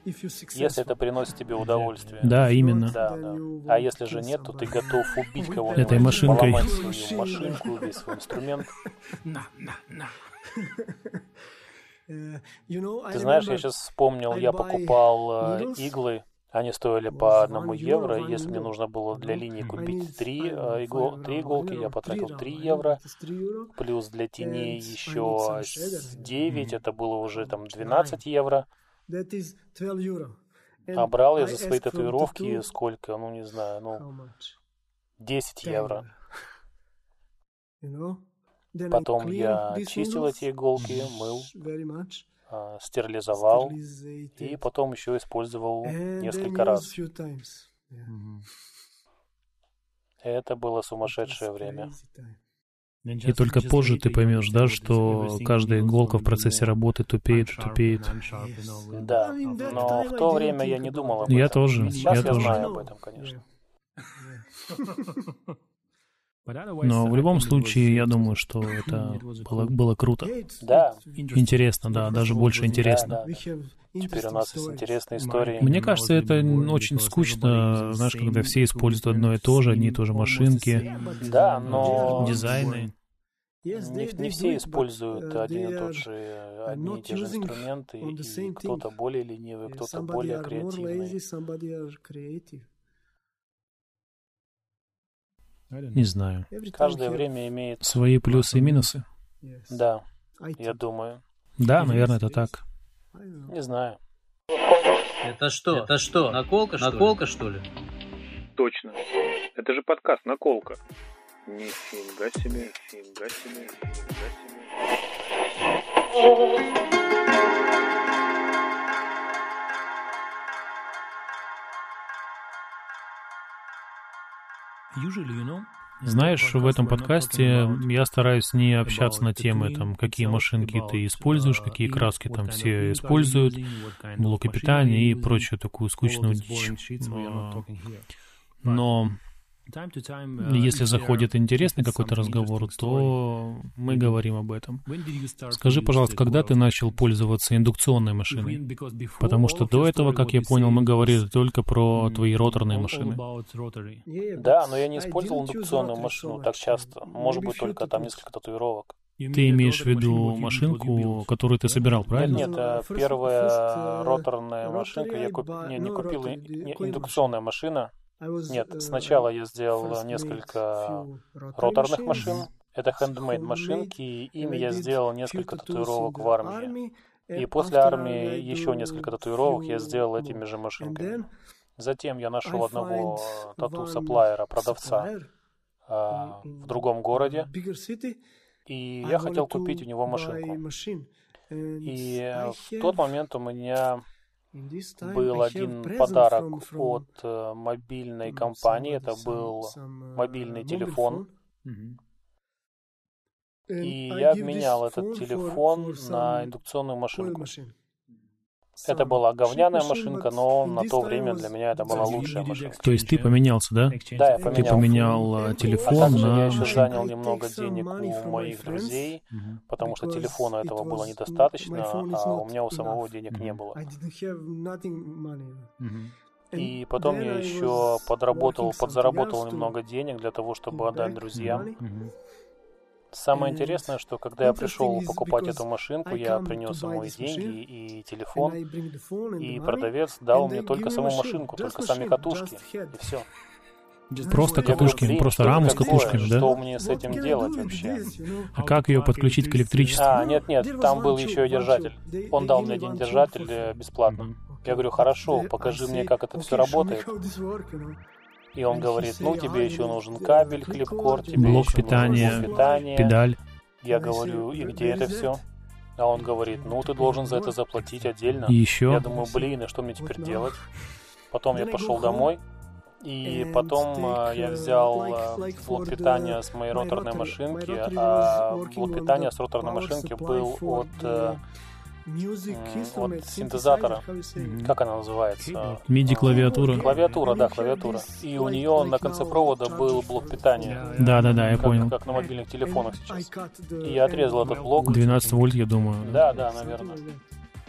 Если это приносит тебе удовольствие. Да, именно. Да, да. А если же нет, то ты готов убить кого-нибудь, Этой машинкой. поломать свою машинку, весь свой инструмент. Ты знаешь, я сейчас вспомнил, я покупал э, иглы, они стоили по одному евро. Если мне нужно было для линии купить три, э, игло- три иголки, я потратил 3 евро. Плюс для теней еще 9, это было уже там 12 евро. А брал я за свои татуировки сколько, ну не знаю, ну 10 евро. Потом я чистил эти иголки, мыл, а, стерилизовал и потом еще использовал несколько раз. Это было сумасшедшее время. И только позже ты поймешь, да, что каждая иголка в процессе работы тупеет тупеет. Да, но в то время я не думал об этом. Я тоже, Сейчас я я, тоже. знаю об этом, конечно. Но в любом случае, я думаю, что это было, было круто. Да, Интересно, да, даже больше интересно. да, да. Теперь у нас есть интересные истории. Мне кажется, это очень скучно, знаешь, когда все используют одно и то же, одни и то же машинки, Да, но дизайны. не, не все используют один и тот же, одни и те же инструменты, и кто-то более ленивый, кто-то более креативный. Не знаю. Каждое время имеет... Свои плюсы и минусы. Да, я думаю. Да, наверное, это так. Не знаю. Это что? Это что? Наколка, что Наколка, что ли? Точно. Это же подкаст «Наколка». Нифига себе, нифига себе, нифига себе. Знаешь, в этом подкасте я стараюсь не общаться на темы, там, какие машинки ты используешь, какие краски там все используют, блоки питания и прочую такую скучную дичь. Но- Если заходит интересный какой-то разговор, то мы говорим об этом. Скажи, пожалуйста, когда ты начал пользоваться индукционной машиной? Потому что до этого, как я понял, мы говорили только про твои роторные машины. Да, но я не использовал индукционную машину так часто. Может быть, только там несколько татуировок. Ты имеешь в виду машинку, которую ты собирал, правильно? Нет, нет, первая роторная машинка, я куп... не, не купил, не, индукционная машина, нет, сначала я сделал несколько роторных машин. Это хендмейд машинки, и ими я сделал несколько татуировок в армии. И после армии еще несколько татуировок я сделал этими же машинками. Затем я нашел одного тату-сапплайера, продавца а, в другом городе, и я хотел купить у него машинку. И в тот момент у меня был один подарок от э, мобильной компании. Это был uh, мобильный телефон. И я обменял этот телефон на индукционную машинку. Это была говняная машинка, но на то время для меня это была лучшая машинка. То есть ты поменялся, да? Да, я поменял. Ты поменял а, А телефон также я на еще машинку. занял немного денег у моих друзей, потому что телефона этого было недостаточно, а у меня у самого денег не было. И потом я еще подработал, подзаработал немного денег для того, чтобы отдать друзьям. Самое интересное, что когда я пришел покупать эту машинку, я принес ему и деньги, и телефон, и продавец дал мне только саму машинку, только сами катушки, и все. Просто говорю, катушки, «Блин, просто раму с катушками, да? Что мне с этим делать вообще? А как ее подключить к электричеству? А, нет, нет, там был еще и держатель. Он дал мне один держатель э, бесплатно. Я говорю, хорошо, покажи мне, как это все работает. И он говорит, ну тебе еще нужен кабель, клипкорд, тебе Блок еще нужен питания, блок питания. Педаль. Я говорю, и где это все? А он говорит, ну ты должен за это заплатить отдельно. И Я еще. думаю, блин, и что мне теперь делать? Потом я пошел домой, и потом э, я взял э, блок питания с моей роторной машинки, а блок питания с роторной машинки был от, э, от синтезатора. Как она называется? MIDI-клавиатура. Клавиатура, да, клавиатура. И у нее на конце провода был блок питания. Да-да-да, я Как, понял. как на мобильных телефонах сейчас. И я отрезал этот блок. 12 вольт, я думаю. Да, да, наверное.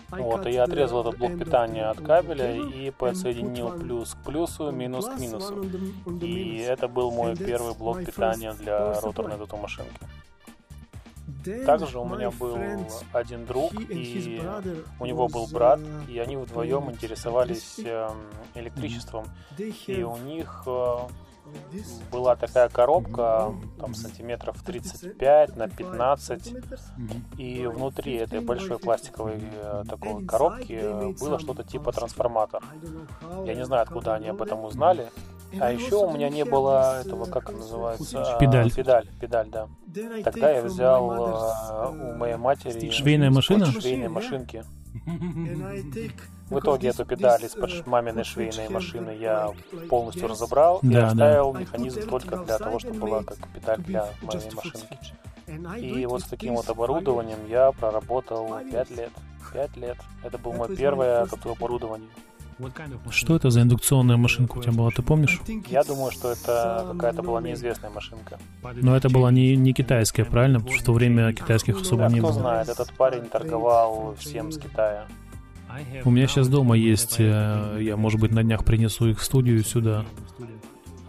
Вот, и я отрезал этот блок питания от кабеля и подсоединил плюс к плюсу, минус к минусу. И это был мой первый блок питания для роторной тату-машинки. Также у меня был один друг, и у него был брат, и они вдвоем интересовались эм, электричеством. И у них э, была такая коробка, там сантиметров 35 на 15, и внутри этой большой пластиковой э, такой коробки э, было что-то типа трансформатор. Я не знаю, откуда они об этом узнали. А еще у меня не было этого, как это называется? а, Педаль. Педаль, педаль, да. Тогда я взял э, у моей матери Швейная машина? швейной машинки. В итоге эту педаль из-под маминой швейной машины я полностью разобрал и да. оставил механизм только для того, чтобы была как педаль для моей машинки. И вот с таким вот оборудованием я проработал 5 лет. 5 лет. Это было мое первое тату-оборудование. Что это за индукционная машинка у тебя была, ты помнишь? Я думаю, что это какая-то была неизвестная машинка. Но это была не, не китайская, правильно? Потому что в то время китайских особо Да, не кто было. знает, этот парень торговал всем с Китая. У меня сейчас дома есть, э, я, может быть, на днях принесу их в студию сюда.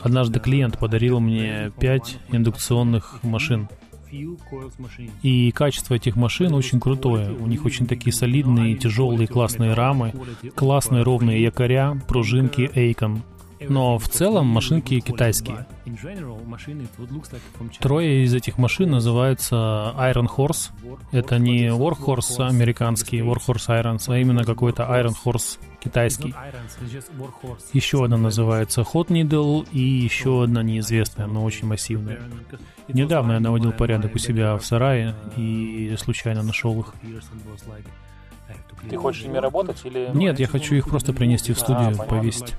Однажды клиент подарил мне пять индукционных машин. И качество этих машин очень крутое. У них очень такие солидные, тяжелые, классные рамы, классные ровные якоря, пружинки Эйкон. Но в целом машинки китайские. Трое из этих машин называются Iron Horse. Это не Warhorse американский, Warhorse Irons, а именно какой-то Iron Horse китайский. Еще одна называется Hot Needle и еще одна неизвестная, но очень массивная. Недавно я наводил порядок у себя в сарае и случайно нашел их. Ты хочешь ими работать или... Нет, я хочу их просто принести в студию, понятно. повесить.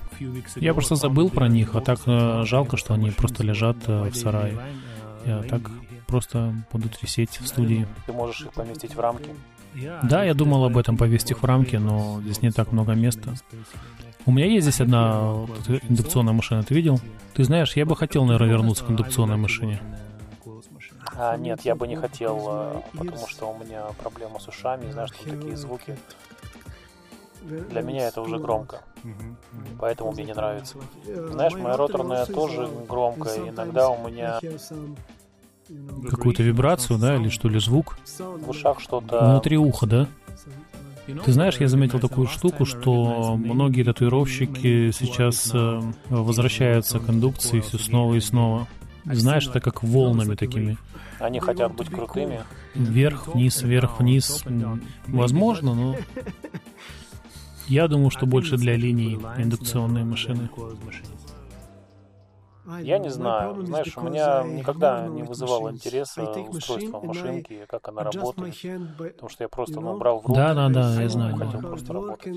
Я просто забыл про них, а так э, жалко, что они просто лежат э, в сарае. Я так просто будут висеть в студии. Ты можешь их поместить в рамки. Да, я думал об этом повесить их в рамки, но здесь не так много места. У меня есть здесь одна вот индукционная машина, ты видел? Ты знаешь, я бы хотел, наверное, вернуться к индукционной машине. А, нет, я бы не хотел, а, потому что у меня проблема с ушами, знаешь, что такие звуки. Для меня это уже громко, поэтому мне не нравится. Знаешь, моя роторная тоже громкая, иногда у меня Какую-то вибрацию, да, или что ли, звук? в ушах что-то... Внутри уха, да? Ты знаешь, я заметил такую штуку, что многие татуировщики сейчас э, возвращаются к индукции все снова и снова. Знаешь, это как волнами такими. Они хотят быть крутыми. Вверх, вниз, вверх, вниз. Возможно, но я думаю, что больше для линий индукционные машины. Я не знаю. Знаешь, у меня никогда не вызывало интереса устройство машинки, как она работает. Потому что я просто ну, брал в руки Да, да, да, я знаю. хотел просто работать.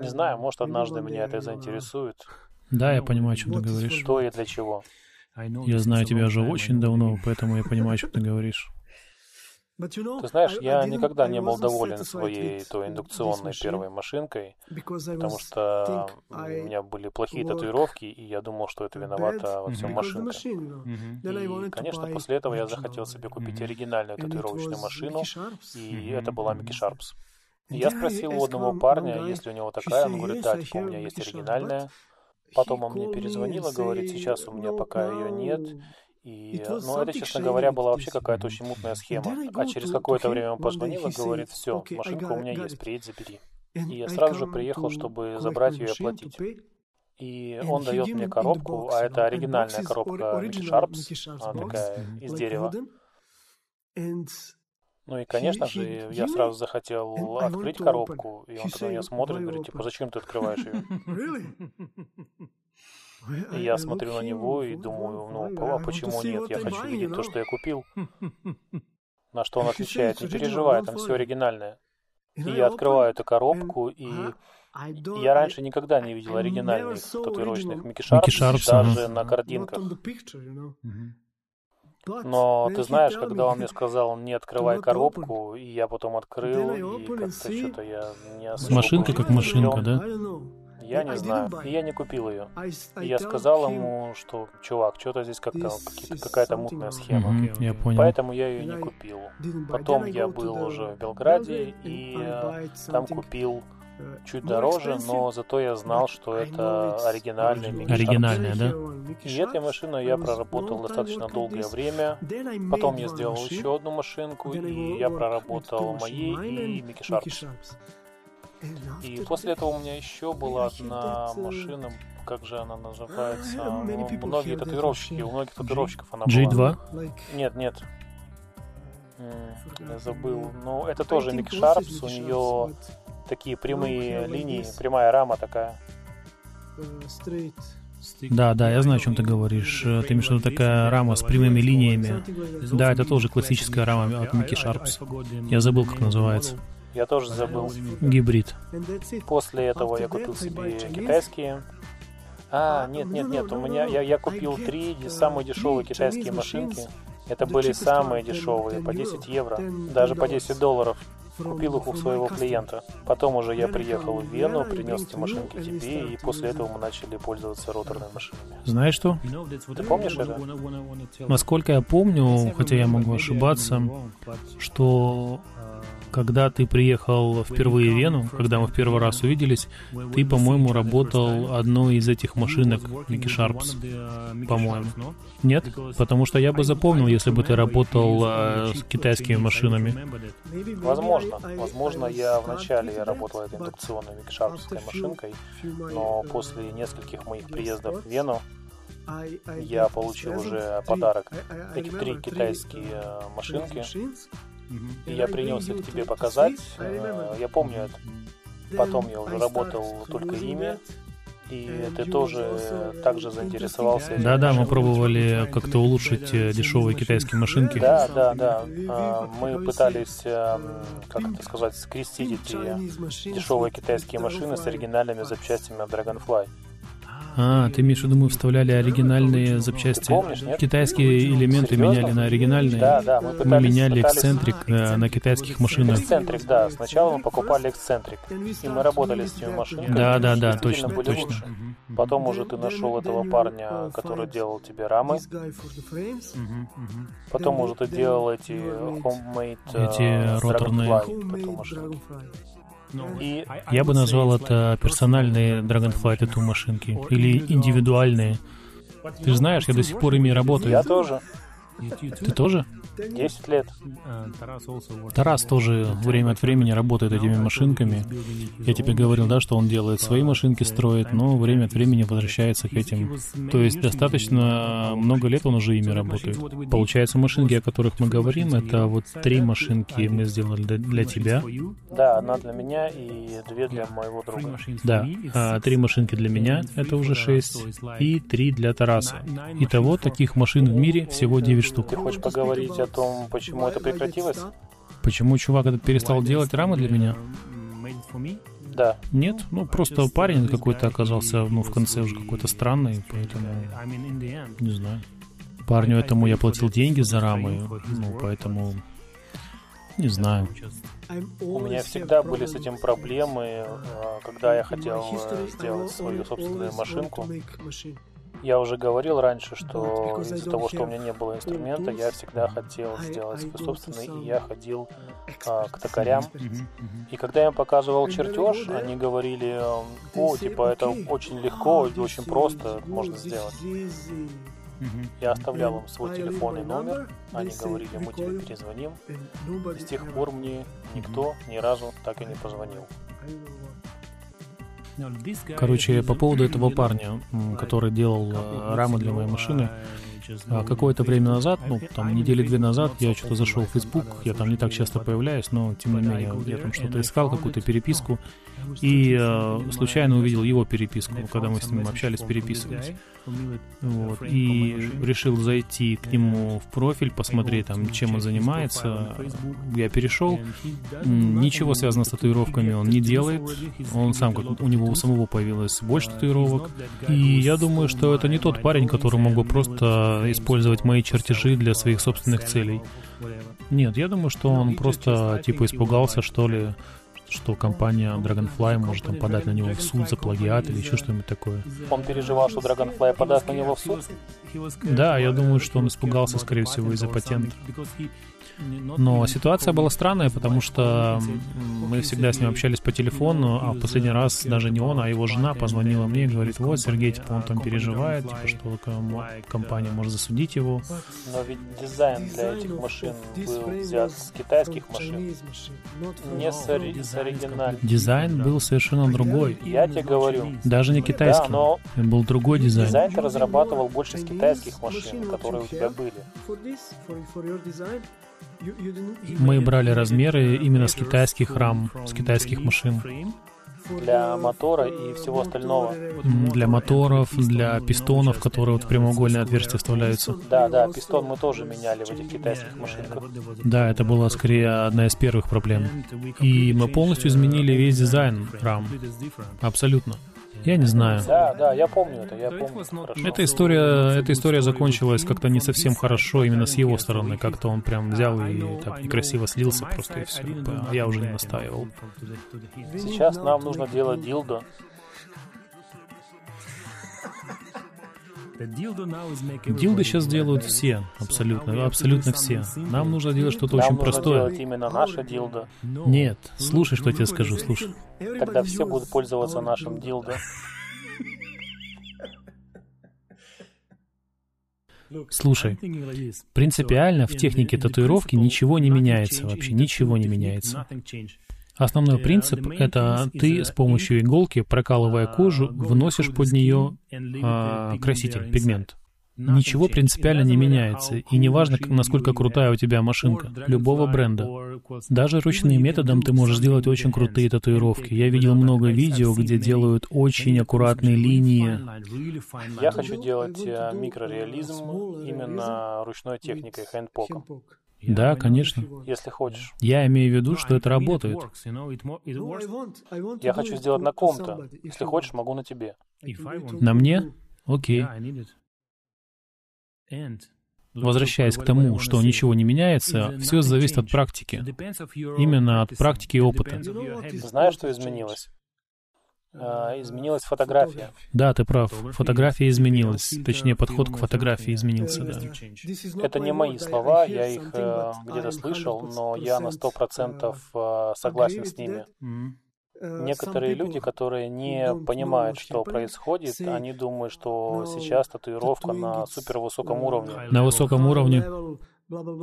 Не знаю, может, однажды меня это заинтересует. Да, я понимаю, о чем ты говоришь. Что и для чего. Я знаю тебя уже очень давно, поэтому я понимаю, о чем ты говоришь. Ты знаешь, я никогда не был доволен своей той индукционной первой машинкой, потому что у меня были плохие татуировки, и я думал, что это виновата во всем машинка. И, конечно, после этого я захотел себе купить оригинальную татуировочную машину, и это была Микки Шарпс. Я спросил у одного парня, есть ли у него такая, он говорит, да, типа, у меня есть оригинальная. Потом он мне перезвонил и говорит, сейчас у меня пока ее нет. И, ну, это, честно говоря, была вообще какая-то очень мутная схема. А через какое-то время он позвонил и говорит, все, машинка у меня есть, приедь, забери. И я сразу же приехал, чтобы забрать ее и оплатить. И он дает мне коробку, а это оригинальная коробка Микки Шарпс, она такая из дерева. Ну и, конечно же, я сразу захотел открыть коробку, и он на меня смотрит, говорит, типа, зачем ты открываешь ее? И я смотрю на него и думаю, ну, а почему нет? Я хочу видеть то, что я купил. На что он отвечает, не переживай, там все оригинальное. И я открываю эту коробку, и я раньше никогда не видел оригинальных татуировочных Микки Шарпс, даже на картинках. Но ты знаешь, когда он мне сказал, не открывай коробку, и я потом открыл, и как-то что-то я не особо Машинка как машинка, да? Я не знаю, и я не купил ее. И я сказал ему, что, чувак, что-то здесь как-то какая-то мутная схема. Мгм, я понял. Поэтому я ее не купил. Потом я был уже в Белграде и э, там купил чуть дороже, но зато я знал, что это оригинальный Микки Шарпс. Оригинальная, да? И этой машиной я проработал достаточно долгое время. Потом я сделал еще одну машинку, и я проработал моей и Микки Шарпс. И после этого у меня еще была одна машина, как же она называется? Ну, Многие татуировщики, у многих татуировщиков она была. G2? Нет, нет. Я забыл. Ну, это тоже Микки Шарпс, у нее такие прямые линии, прямая рама такая. Да, да, я знаю, о чем ты говоришь. Э, Ты имеешь в виду такая рама с прямыми линиями. Да, это тоже классическая рама от Микки Шарпс. Я забыл, как называется. Я тоже забыл. Гибрид. После этого я купил себе китайские. А, нет, нет, нет, у меня я, я купил три де- самые дешевые китайские машинки. Это были самые дешевые, по 10 евро, даже по 10 долларов. Купил их у своего клиента. Потом уже я приехал в Вену, принес эти машинки тебе, и после этого мы начали пользоваться роторными машинами. Знаешь что? Ты помнишь это? Насколько я помню, хотя я могу ошибаться, что когда ты приехал впервые в Вену, когда мы в первый раз увиделись, ты, по-моему, работал одной из этих машинок Микки Шарпс, по-моему. Нет? Потому что я бы запомнил, если бы ты работал э, с китайскими машинами. Возможно. Возможно, я вначале работал этой индукционной Микки Шарпской машинкой, но после нескольких моих приездов в Вену я получил уже подарок. Эти три китайские э, машинки. И я принес их тебе показать. Э, Я помню это. Потом я уже работал только ими. И ты тоже э, также заинтересовался этими Да-да, мы пробовали как-то улучшить э, дешевые китайские машинки. Да, да, да. А, Мы пытались, как это сказать, скрестить эти дешевые китайские машины с оригинальными запчастями от Dragonfly. А, ты имеешь в виду, мы вставляли оригинальные запчасти? помнишь, нет? Китайские элементы Серьезно? меняли на оригинальные? Да, да, мы Мы пытались... меняли пытались- эксцентрик э, на китайских машинах. Эксцентрик, да. Сначала мы покупали эксцентрик. И мы работали с этими машинками. Да, да, да, точно, были точно. лучше. Потом уже ты нашел этого парня, который делал тебе рамы. Потом уже ты делал эти homemade э, Эти с роторные. Dragonfly Я бы назвал это персональные Dragonfly Tattoo машинки. Или индивидуальные. Ты же знаешь, я до сих пор ими работаю. я тоже. Ты тоже? 10 лет. Тарас тоже время от времени работает этими машинками. Я тебе говорил, да, что он делает свои машинки, строит, но время от времени возвращается к этим. То есть достаточно много лет он уже ими работает. Получается, машинки, о которых мы говорим, это вот три машинки мы сделали для, для тебя. Да, одна для меня и две для моего друга. Да, а три машинки для меня, это уже шесть, и три для Тараса. Итого таких машин в мире всего 9 штук. Ты хочешь поговорить о том, почему это прекратилось? Почему чувак этот перестал делать рамы для меня? Да. Нет, ну просто парень какой-то оказался, ну, в конце уже какой-то странный, поэтому, не знаю. Парню этому я платил деньги за рамы, ну, поэтому, не знаю. У меня всегда были с этим проблемы, э, когда я хотел э, сделать свою собственную машинку. Я уже говорил раньше, что из-за того, что у меня не было инструмента, я всегда хотел сделать свой собственный, и я ходил а, к токарям. И когда я им показывал чертеж, они говорили, о, типа, это очень легко и очень просто можно сделать. Я оставлял им свой телефонный номер, они говорили, мы тебе перезвоним. И с тех пор мне никто ни разу так и не позвонил. Короче, по поводу этого парня, который делал э, рамы для моей машины, а, какое-то время назад, ну, там, недели две назад, я что-то зашел в Facebook, я там не так часто появляюсь, но, тем не менее, я там что-то искал, какую-то переписку, и э, случайно увидел его переписку, когда мы с ним общались, переписывались. Вот, и решил зайти к нему в профиль, посмотреть там, чем он занимается. Я перешел, ничего связанного с татуировками он не делает. Он сам, как у него у самого появилось больше татуировок. И я думаю, что это не тот парень, который мог бы просто использовать мои чертежи для своих собственных целей. Нет, я думаю, что он просто типа испугался, что ли, что компания Dragonfly может там подать на него в суд за плагиат или еще что-нибудь такое. Он переживал, что Dragonfly подаст на него в суд. Да, я думаю, что он испугался, скорее всего, из-за патента. Но ситуация была странная, потому что мы всегда с ним общались по телефону, а в последний раз даже не он, а его жена позвонила мне и говорит, вот, Сергей, типа, он там переживает, типа, что ком- компания может засудить его. Но ведь дизайн для этих машин был взят с китайских машин, не с, ори- с оригинальных. Дизайн был совершенно другой. Я тебе говорю. Даже не Да, китайский. но Это был другой дизайн. дизайн ты разрабатывал больше с китайских машин, которые у тебя были. Мы брали размеры именно с китайских рам, с китайских машин. Для мотора и всего остального. Для моторов, для пистонов, которые вот в прямоугольное отверстие вставляются. Да, да, пистон мы тоже меняли в этих китайских машинках. Да, это была скорее одна из первых проблем. И мы полностью изменили весь дизайн рам. Абсолютно. Я не знаю. Да, да, я помню это, я помню хорошо. Эта история, эта история закончилась как-то не совсем хорошо именно с его стороны. Как-то он прям взял и так некрасиво слился просто и все. Я уже не настаивал. Сейчас нам нужно делать дилдо. Дилды сейчас делают все, абсолютно, абсолютно все. Нам нужно делать что-то Нам очень нужно простое. делать именно наше дилдо. Нет, слушай, что я тебе скажу, слушай. Тогда все будут пользоваться нашим дилдо. Слушай, принципиально в технике татуировки ничего не меняется вообще, ничего не меняется. Основной принцип — это ты с помощью иголки, прокалывая кожу, вносишь под нее а, краситель, пигмент. Ничего принципиально не меняется, и неважно, насколько крутая у тебя машинка, любого бренда. Даже ручным методом ты можешь сделать очень крутые татуировки. Я видел много видео, где делают очень аккуратные линии. Я хочу делать э, микрореализм именно ручной техникой, хэндпоком. Да, конечно. Если хочешь. Я имею в виду, что это работает. Я хочу сделать на ком-то. Если хочешь, могу на тебе. На мне? Окей. Возвращаясь к тому, что ничего не меняется, все зависит от практики. Именно от практики и опыта. Знаешь, что изменилось? А, изменилась фотография. Да, ты прав. Фотография изменилась. Точнее, подход к фотографии изменился, да. Это не мои слова, я их э, где-то слышал, но я на сто процентов э, согласен с ними. Некоторые люди, которые не понимают, что происходит, они думают, что сейчас татуировка на супервысоком уровне. На высоком уровне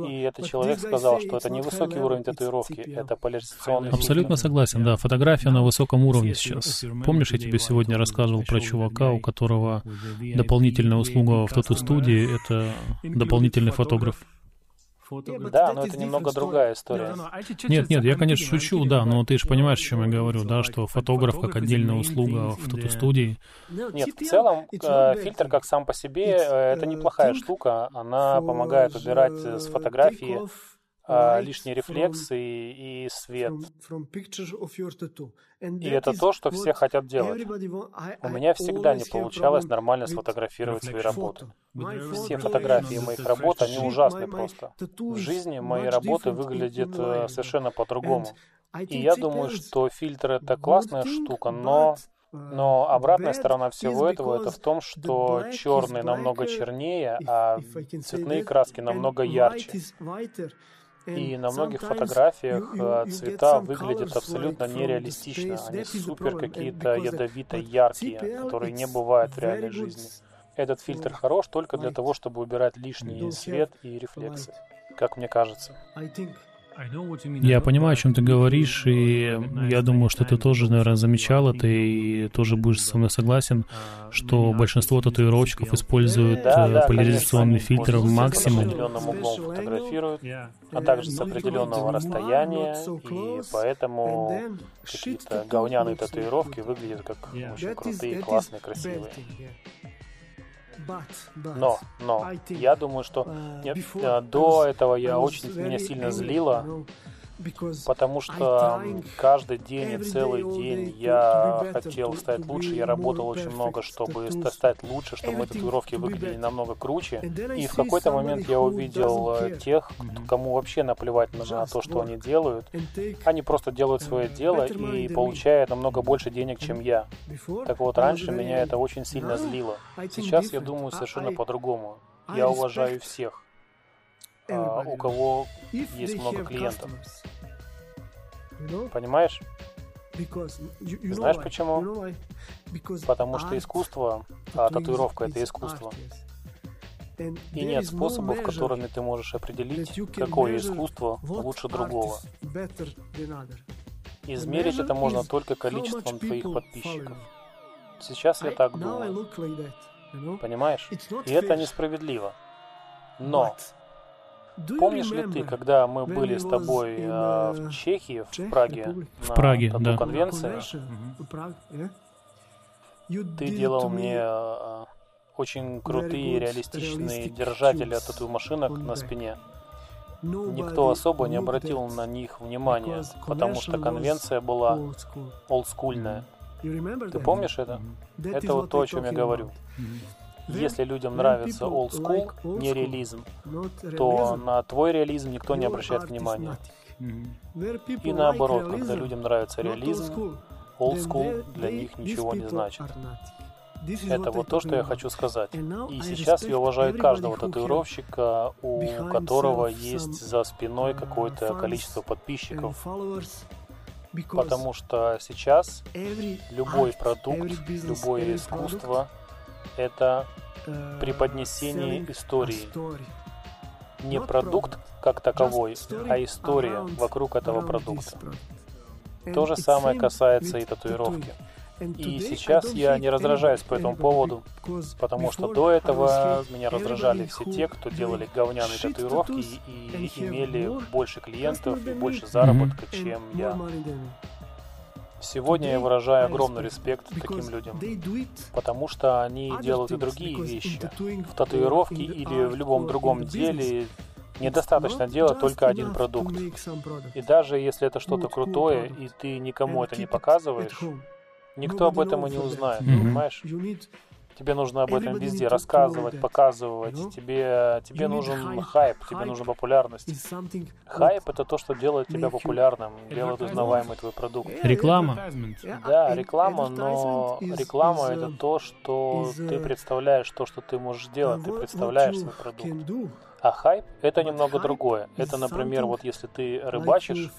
и этот человек сказал, что это не высокий уровень татуировки, это поляризационный Абсолютно согласен, да. Фотография на высоком уровне сейчас. Помнишь, я тебе сегодня рассказывал про чувака, у которого дополнительная услуга в тату-студии — это дополнительный фотограф? Да, но это немного другая история. Нет, нет, я, конечно, шучу, да, но ты же понимаешь, о чем я говорю, да, что фотограф как отдельная услуга в тату-студии. Нет, в целом, э, фильтр как сам по себе, э, это неплохая штука, она помогает убирать с фотографии а, лишние рефлексы и, свет. И это то, что все хотят делать. У меня всегда не получалось нормально сфотографировать свои работы. Все фотографии моих работ, они ужасны просто. В жизни мои работы выглядят э, совершенно по-другому. И я думаю, что фильтр — это классная штука, но но обратная сторона всего этого это в том, что черный намного чернее, а цветные краски намного ярче. И на многих фотографиях э, цвета выглядят абсолютно нереалистично. Они супер какие-то ядовито яркие, которые не бывают в реальной жизни. Этот фильтр хорош только для того, чтобы убирать лишний свет и рефлексы, как мне кажется. Я понимаю, о чем ты говоришь, и я думаю, что ты тоже, наверное, замечал это и тоже будешь со мной согласен, что большинство татуировщиков используют да, да, поляризационный конечно, фильтр в максимум. С определенным углом фотографируют, а также с определенного расстояния, и поэтому какие-то говняные татуировки выглядят как очень крутые, классные, красивые. Но, но, я думаю, что uh, нет, э, до этого я очень меня сильно злило, Потому что каждый день и целый день я хотел стать лучше, я работал очень много, чтобы стать лучше, чтобы мои татуировки выглядели намного круче. И в какой-то момент я увидел э, тех, кому вообще наплевать на то, что они делают. Они просто делают свое дело и получают намного больше денег, чем я. Так вот, раньше меня это очень сильно злило. Сейчас я думаю совершенно по-другому. Я уважаю всех. А, у кого есть много клиентов. Понимаешь? Знаешь почему? Потому что искусство, а татуировка — это искусство. И нет способов, которыми ты можешь определить, какое искусство лучше другого. Измерить это можно только количеством твоих подписчиков. Сейчас я так думаю. Понимаешь? И это несправедливо. Но Помнишь ли ты, когда мы были с тобой э, в Чехии, в Праге, в Праге, на да. конвенции? Ты делал мне э, очень крутые реалистичные держатели от тату-машинок на спине. Никто особо не обратил на них внимания, потому что конвенция была олдскульная. Ты помнишь это? Это вот то, о чем я говорю. Если людям нравится old school, не реализм, то на твой реализм никто не обращает внимания. И наоборот, когда людям нравится реализм, old school для них ничего не значит. Это вот то, что я хочу сказать. И сейчас я уважаю каждого татуировщика, у которого есть за спиной какое-то количество подписчиков. Потому что сейчас любой продукт, любое искусство это преподнесение истории. Не продукт как таковой, а история вокруг этого продукта. То же самое касается и татуировки. И сейчас я не раздражаюсь по этому поводу, потому что до этого меня раздражали все те, кто делали говняные татуировки и имели больше клиентов и больше заработка, чем я. Сегодня я выражаю огромный респект таким людям, потому что они делают и другие вещи. В татуировке или в любом другом деле недостаточно делать только один продукт. И даже если это что-то крутое, и ты никому это не показываешь, Никто об этом и не узнает, понимаешь? Тебе нужно об этом везде рассказывать, показывать. Тебе, тебе нужен хайп, тебе нужна популярность. Хайп — это то, что делает тебя популярным, делает узнаваемый твой продукт. Реклама. Да, реклама, но реклама — это то, что ты представляешь, то, что ты можешь делать, ты представляешь свой продукт. А хайп — это немного другое. Это, например, вот если ты рыбачишь,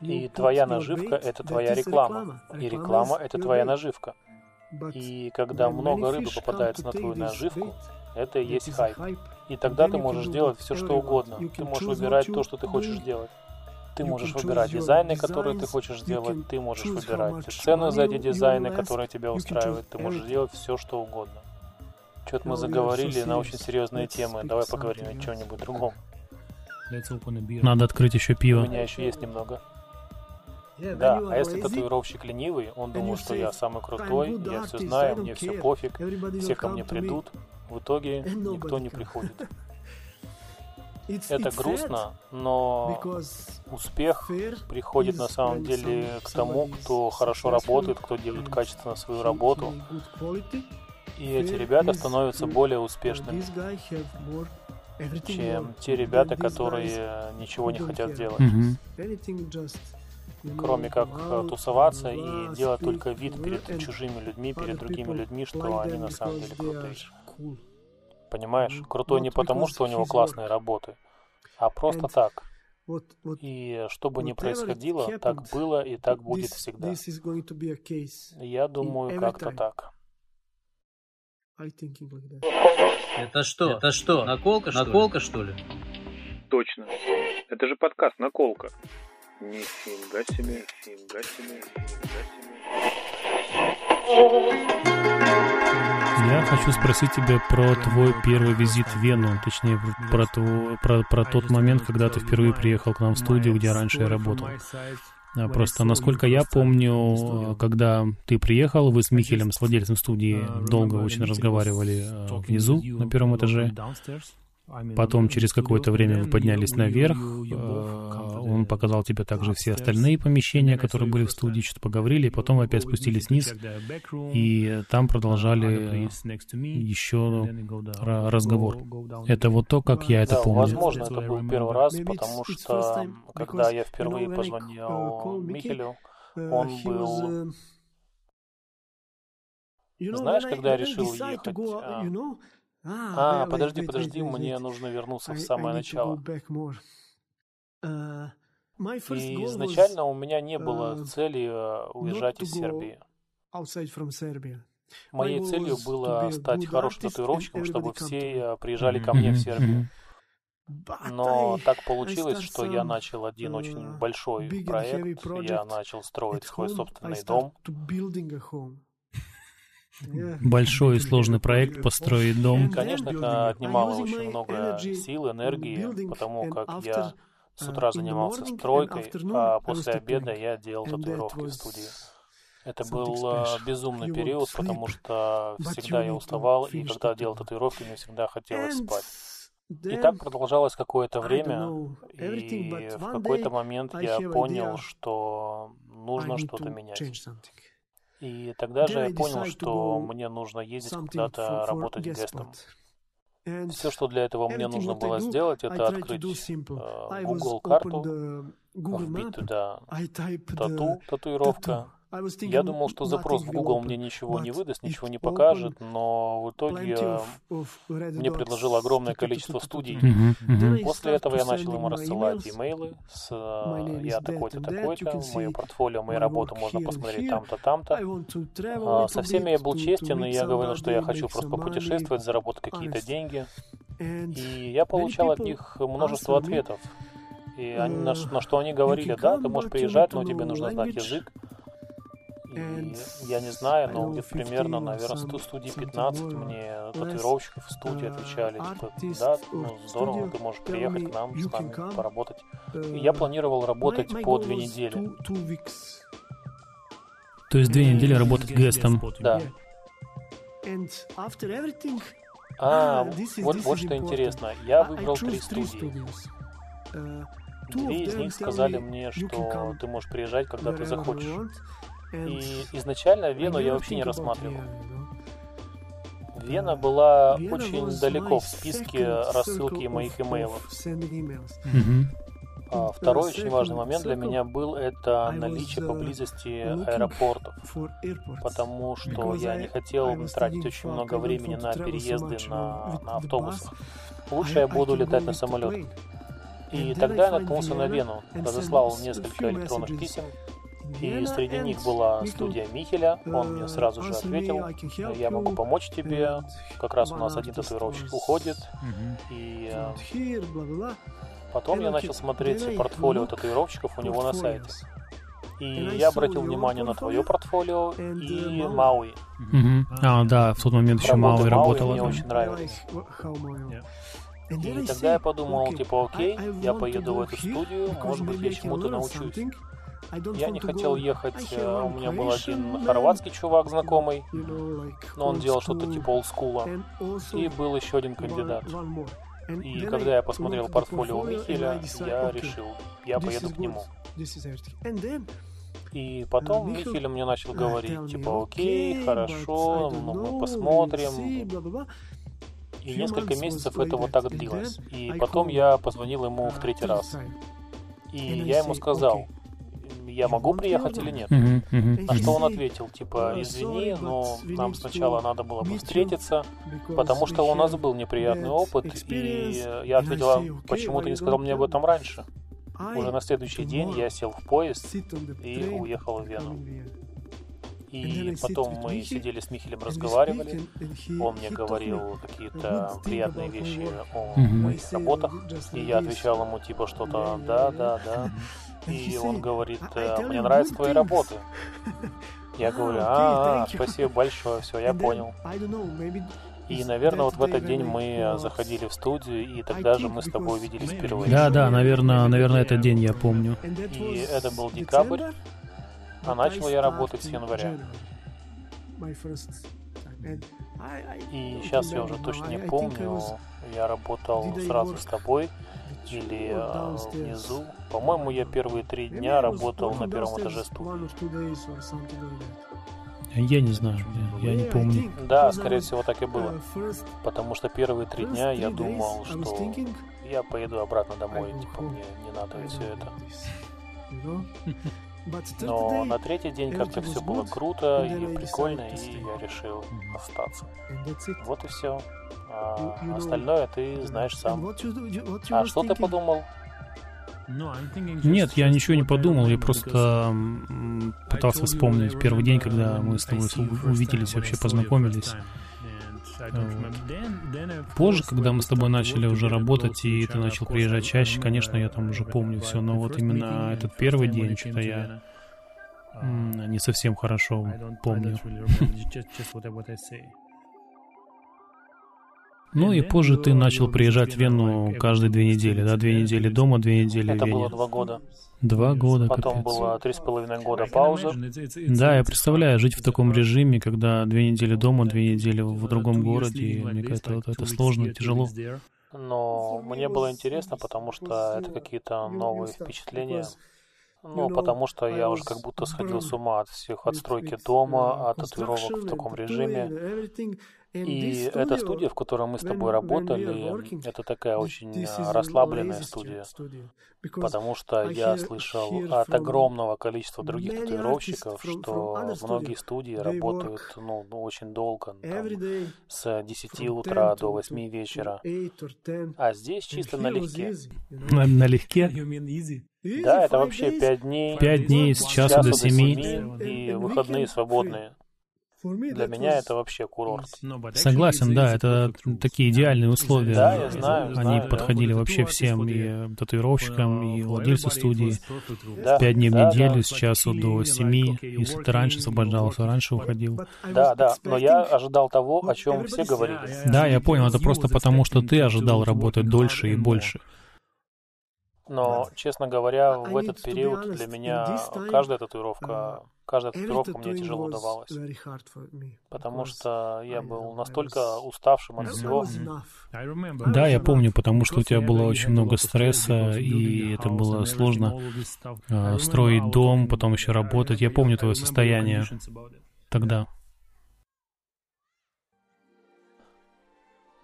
и твоя наживка — это твоя реклама, и реклама — это твоя наживка. И когда много рыбы попадается на твою наживку, это и есть хайп. И тогда ты можешь делать все, что угодно. Ты можешь выбирать то, что ты хочешь делать. Ты можешь выбирать дизайны, которые ты хочешь сделать. Ты можешь выбирать цены за эти дизайны, которые тебя устраивают. Ты можешь делать все, что угодно. Что-то мы заговорили на очень серьезные темы. Давай поговорим о чем-нибудь другом. Надо открыть еще У пиво. меня еще есть немного. Да, а если татуировщик ленивый, он думает, что я самый крутой, я все знаю, мне все пофиг, все ко мне придут. В итоге никто не приходит. Это грустно, но успех приходит на самом деле к тому, кто хорошо работает, кто делает качественно свою работу. И эти ребята становятся более успешными, чем те ребята, которые ничего не хотят делать. Мгм. Кроме как э, тусоваться и делать только вид перед чужими людьми, перед другими людьми, что они на самом деле крутые. Понимаешь? Крутой не потому, что у него классные работы, а просто так. И что бы ни происходило, так было и так будет всегда. Я думаю, как-то так. Это что? Это что? Наколка, что Наколка, что ли? Точно. Это же подкаст «Наколка». Нифига себе, нифига себе, нифига себе. Я хочу спросить тебя про твой первый визит в Вену, точнее, про, твой- про, про тот момент, когда ты впервые приехал к нам в студию, где раньше я работал. А, Просто, насколько я помню, когда ты приехал, вы с Михелем, с владельцем студии, долго очень разговаривали э, внизу, на первом этаже. Потом, через какое-то время вы поднялись наверх, он показал тебе также все остальные помещения, которые были в студии, что-то поговорили, и потом вы опять спустились вниз, и там продолжали еще ра- разговор. Это вот то, как я это Да, помню. возможно, это был первый раз, потому что когда я впервые позвонил Михелю, он был... Знаешь, когда я решил ехать? А, подожди, подожди, мне нужно вернуться в самое начало. И изначально у меня не было цели э, уезжать из Сербии. Моей целью было стать хорошим татуировщиком, чтобы все э, приезжали ко мне в Сербию. Но так получилось, что я начал один очень большой проект. Я начал строить свой собственный дом. Большой и сложный проект построить дом. Конечно, это отнимало очень много сил, энергии, потому как я с утра занимался стройкой, а после обеда я делал татуировки в студии. Это был э, безумный период, потому что всегда я уставал, и когда делал татуировки, мне всегда хотелось спать. И так продолжалось какое-то время, и в какой-то момент я понял, что нужно что-то менять. И тогда же я понял, что мне нужно ездить куда-то работать гестом. Все, что для этого мне нужно было сделать, это открыть э, Google карту, вбить туда тату, татуировка. Я думал, что запрос в Google мне ничего не выдаст, ничего не покажет, но в итоге мне предложило огромное количество студий. После этого я начал ему рассылать имейлы с «Я такой-то, такой-то, мое портфолио, мои работы можно посмотреть там-то, там-то». А, Со всеми я был честен, и я говорил, что я хочу просто попутешествовать, заработать какие-то деньги. И я получал от них множество ответов. И они, на, ш- на что они говорили, да, ты можешь приезжать, но тебе нужно знать язык. Я не знаю, но где-то примерно, наверное, 100 студий 15 мне татуировщиков в студии отвечали, типа, да, ну здорово, ты можешь приехать к нам, с нами поработать. И я планировал работать по две недели. То есть две недели работать гестом. Да. А, Ah, вот, вот что интересно. Я выбрал три студии. Uh, Две из них сказали мне, что ты можешь приезжать, когда ты захочешь. И изначально Вену я вообще не рассматривал. Вена была очень далеко в списке рассылки моих имейлов. А второй очень важный момент для меня был это наличие поблизости аэропортов, потому что я не хотел тратить очень много времени на переезды на, на автобусах. Лучше я буду летать на самолетах. И тогда я наткнулся на Вену, разослал несколько электронных писем, и среди них была студия Михеля. Он мне сразу же ответил, я могу помочь тебе. Как раз у нас один татуировщик уходит. И э, потом я начал смотреть портфолио татуировщиков у него на сайте. И я обратил внимание на твое портфолио и Мауи. А, да, в тот момент еще Мауи работала. Мне очень нравились. И тогда я подумал, типа, окей, я поеду в эту студию, может быть, я чему-то научусь. Я не хотел ехать, э, у меня был один хорватский чувак знакомый, но он делал что-то типа олдскула, и был еще один кандидат. И когда я посмотрел портфолио Михеля, я решил, я поеду к нему. И потом Михель мне начал говорить, типа, окей, хорошо, ну, мы посмотрим. И несколько месяцев это вот так длилось. И потом я позвонил ему в третий раз. И я ему сказал, я могу приехать или нет? Uh-huh, uh-huh. На что он ответил, типа, извини, но нам сначала надо было бы встретиться, потому что у нас был неприятный опыт, и я ответила, почему ты не сказал мне об этом раньше? Уже на следующий день я сел в поезд и уехал в Вену. И потом мы сидели с Михелем, разговаривали. Он мне говорил какие-то приятные вещи о моих работах. И я отвечал ему типа что-то «да, да, да». И он говорит, «Э, мне нравятся твои работы. Я говорю, а, спасибо большое, все, я понял. И, наверное, вот в этот день мы заходили в студию, и тогда же мы с тобой увиделись впервые. Да, да, наверное, наверное, этот день я помню. И это был декабрь, а начал я работать с января. И сейчас я уже точно не помню, я работал сразу с тобой, или а, внизу. По-моему, я первые три дня работал на первом этаже студии. Я не знаю, я, я не помню. Да, скорее всего, так и было. Потому что первые три дня я думал, что я поеду обратно домой, типа мне не надо все это. Но на третий день как-то все было круто и прикольно, и я решил остаться. Вот и все. А остальное ты знаешь сам. А что ты подумал? Нет, я ничего не подумал, я просто пытался вспомнить первый день, когда мы с тобой увиделись, вообще познакомились. Позже, когда мы с тобой начали уже работать, и ты начал приезжать чаще, конечно, я там уже помню все, но вот именно этот первый день, что-то я не совсем хорошо помню. Ну и позже ты начал приезжать в Вену каждые две недели, да? Две недели дома, две недели Это в Вене. было два года. Два года, Потом капец. было три с половиной года пауза. Да, я представляю, жить в таком режиме, когда две недели дома, две недели в другом городе, и мне кажется, вот это сложно, тяжело. Но мне было интересно, потому что это какие-то новые впечатления. Ну, потому что я уже как будто сходил с ума от всех отстройки дома, от татуировок в таком режиме. И эта студия, в которой мы с тобой работали, это такая очень расслабленная студия, потому что я слышал от огромного количества других татуировщиков, что многие студии работают ну, очень долго, там, с 10 утра до 8 вечера, а здесь чисто налегке. На, налегке? Да, это вообще 5 дней. 5 дней с часу до 7. И выходные свободные. Для меня это вообще курорт. Согласен, да, это такие идеальные условия. Да, я знаю, Они знаю, подходили вообще всем, и татуировщикам, и владельцу студии. Да, Пять дней в да, неделю да. с часу до семи. Если ты раньше освобождался, раньше уходил. Да, да, но я ожидал того, о чем все говорили. Да, я понял, это просто потому, что ты ожидал работать дольше и больше. Но, честно говоря, в этот период для меня каждая татуировка каждая татуировка мне тяжело давалась, потому что я был настолько уставшим от всего. Да, я помню, потому что у тебя было очень много стресса, и это было сложно э, строить дом, потом еще работать. Я помню твое состояние тогда.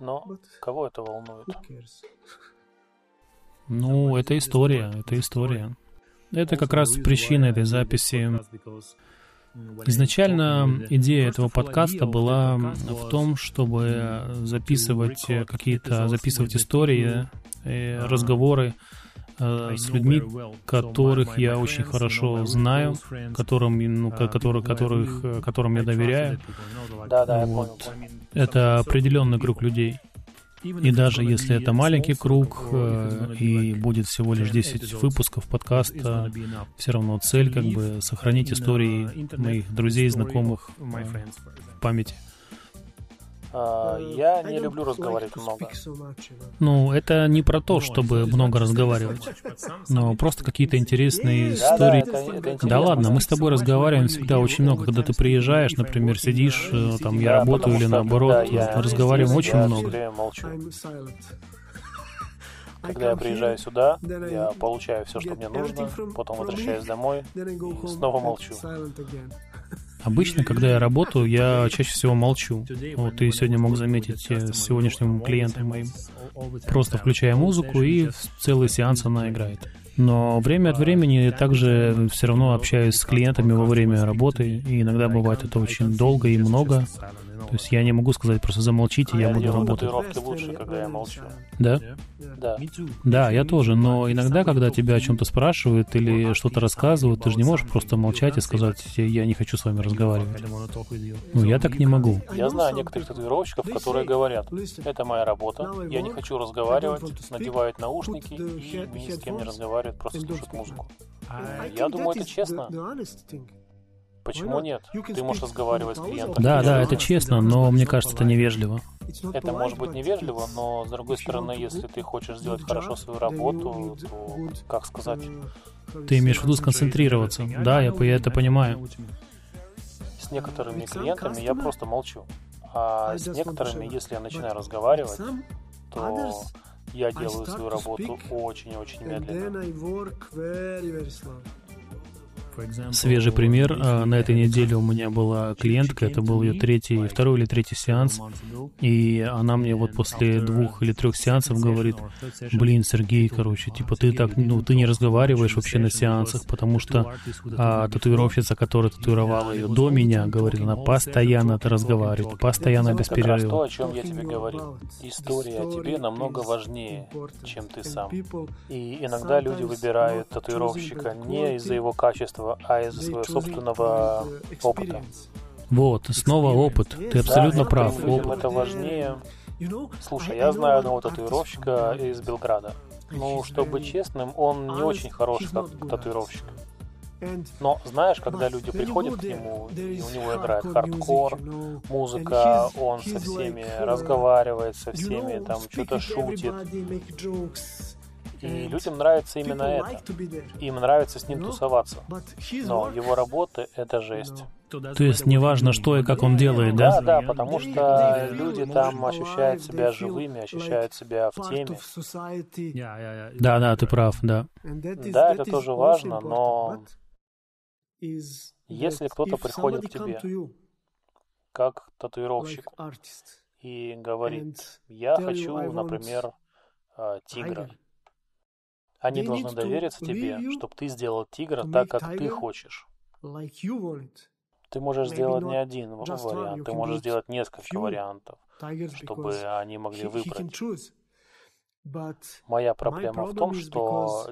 Но кого это волнует? Ну, это история, это история. Это как раз причина этой записи. Изначально идея этого подкаста была в том, чтобы записывать какие-то, записывать истории, э, разговоры э, с людьми, которых я очень хорошо знаю, которым, ну, которых, которых, которым я доверяю. Да, да, вот. Это определенный круг людей. И даже если это маленький круг э, и будет всего лишь 10 выпусков подкаста, все равно цель как бы сохранить истории моих друзей знакомых в памяти. А, я не люблю разговаривать много. Ну, это не про то, чтобы много разговаривать, но просто какие-то интересные истории. Да, да, это, это да ладно, мы с тобой разговариваем всегда очень много, когда ты приезжаешь, например, сидишь, э, там я работаю или наоборот, разговариваем очень я много. Когда я приезжаю сюда, я получаю все, что мне нужно, потом возвращаюсь домой и снова молчу. Обычно, когда я работаю, я чаще всего молчу. Вот ты сегодня мог заметить э, с сегодняшним клиентом моим. Просто включая музыку, и целый сеанс она играет. Но время от времени также все равно общаюсь с клиентами во время работы, и иногда бывает это очень долго и много. То есть я не могу сказать просто замолчите, я буду работать. татуировки лучше, когда я молчу. Да? Да. Да, я тоже, но иногда, когда тебя о чем-то спрашивают или что-то рассказывают, ты же не можешь просто молчать и сказать, я не хочу с вами разговаривать. Ну, я так не могу. Я знаю некоторых татуировщиков, которые говорят, это моя работа, я не хочу разговаривать, надевают наушники и ни с кем не разговаривают, просто слушают музыку. Я думаю, это честно. Почему нет? Ты можешь разговаривать с клиентом. Да, да, это честно, но мне кажется, это невежливо. Это может быть невежливо, но с другой стороны, если ты хочешь сделать хорошо свою работу, то, как сказать, Ты имеешь в виду сконцентрироваться. Да, я, я это понимаю. с некоторыми клиентами я просто молчу. А с некоторыми, если я начинаю разговаривать, то я делаю свою работу очень-очень медленно. Свежий пример. а, На этой неделе у меня была клиентка, это был ее третий, второй или третий сеанс, и она мне вот после двух или трех сеансов говорит, блин, Сергей, короче, типа ты так, ну, ты не разговариваешь вообще на сеансах, потому что а, татуировщица, которая татуировала ее до меня, говорит, она постоянно это разговаривает, постоянно без раз то, перерыва. о чем я тебе говорил. История о тебе намного важнее, чем ты сам. И иногда люди выбирают татуировщика не из-за его качества, а из-за своего собственного опыта. Вот, снова опыт. Ты абсолютно Да, прав. людям Опыт. это важнее. Слушай, я знаю одного татуировщика из Белграда. Ну, чтобы быть честным, он не очень хороший как татуировщик. Но знаешь, когда люди приходят к нему, и у него играет хардкор, музыка, он со всеми разговаривает, со всеми там что-то шутит. И людям нравится именно это. Им нравится с ним тусоваться. Но его работа — это жесть. То есть неважно, что и как он делает, да? Да, да, потому что люди там ощущают себя живыми, ощущают себя в теме. Да, да, ты прав, да. Да, это тоже важно, но если кто-то приходит к тебе как татуировщик и говорит, я хочу, например, а, тигра, они должны довериться тебе, чтобы ты сделал тигра так, как ты хочешь. Ты можешь сделать не один вариант, ты можешь сделать несколько вариантов, чтобы они могли выбрать. Моя проблема в том, что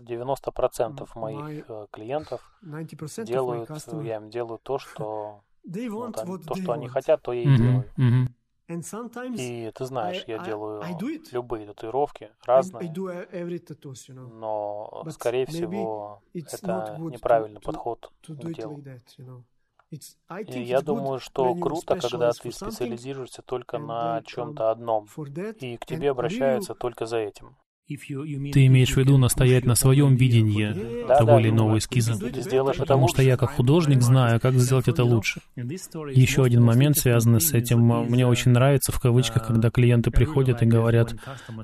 90% моих э, клиентов делают, я им делаю то, что, ну, там, то, что они хотят, то я и делаю. И ты знаешь, я делаю любые татуировки, разные, но, скорее всего, это неправильный подход к делу. И я думаю, что круто, когда ты специализируешься только на чем-то одном, и к тебе обращаются только за этим. Ты имеешь в виду настоять на своем видении Да, того да, или иного эскиза? Потому что я, как художник, знаю, как сделать это лучше. Еще один момент, связанный с этим, мне очень нравится, в кавычках, когда клиенты приходят и говорят,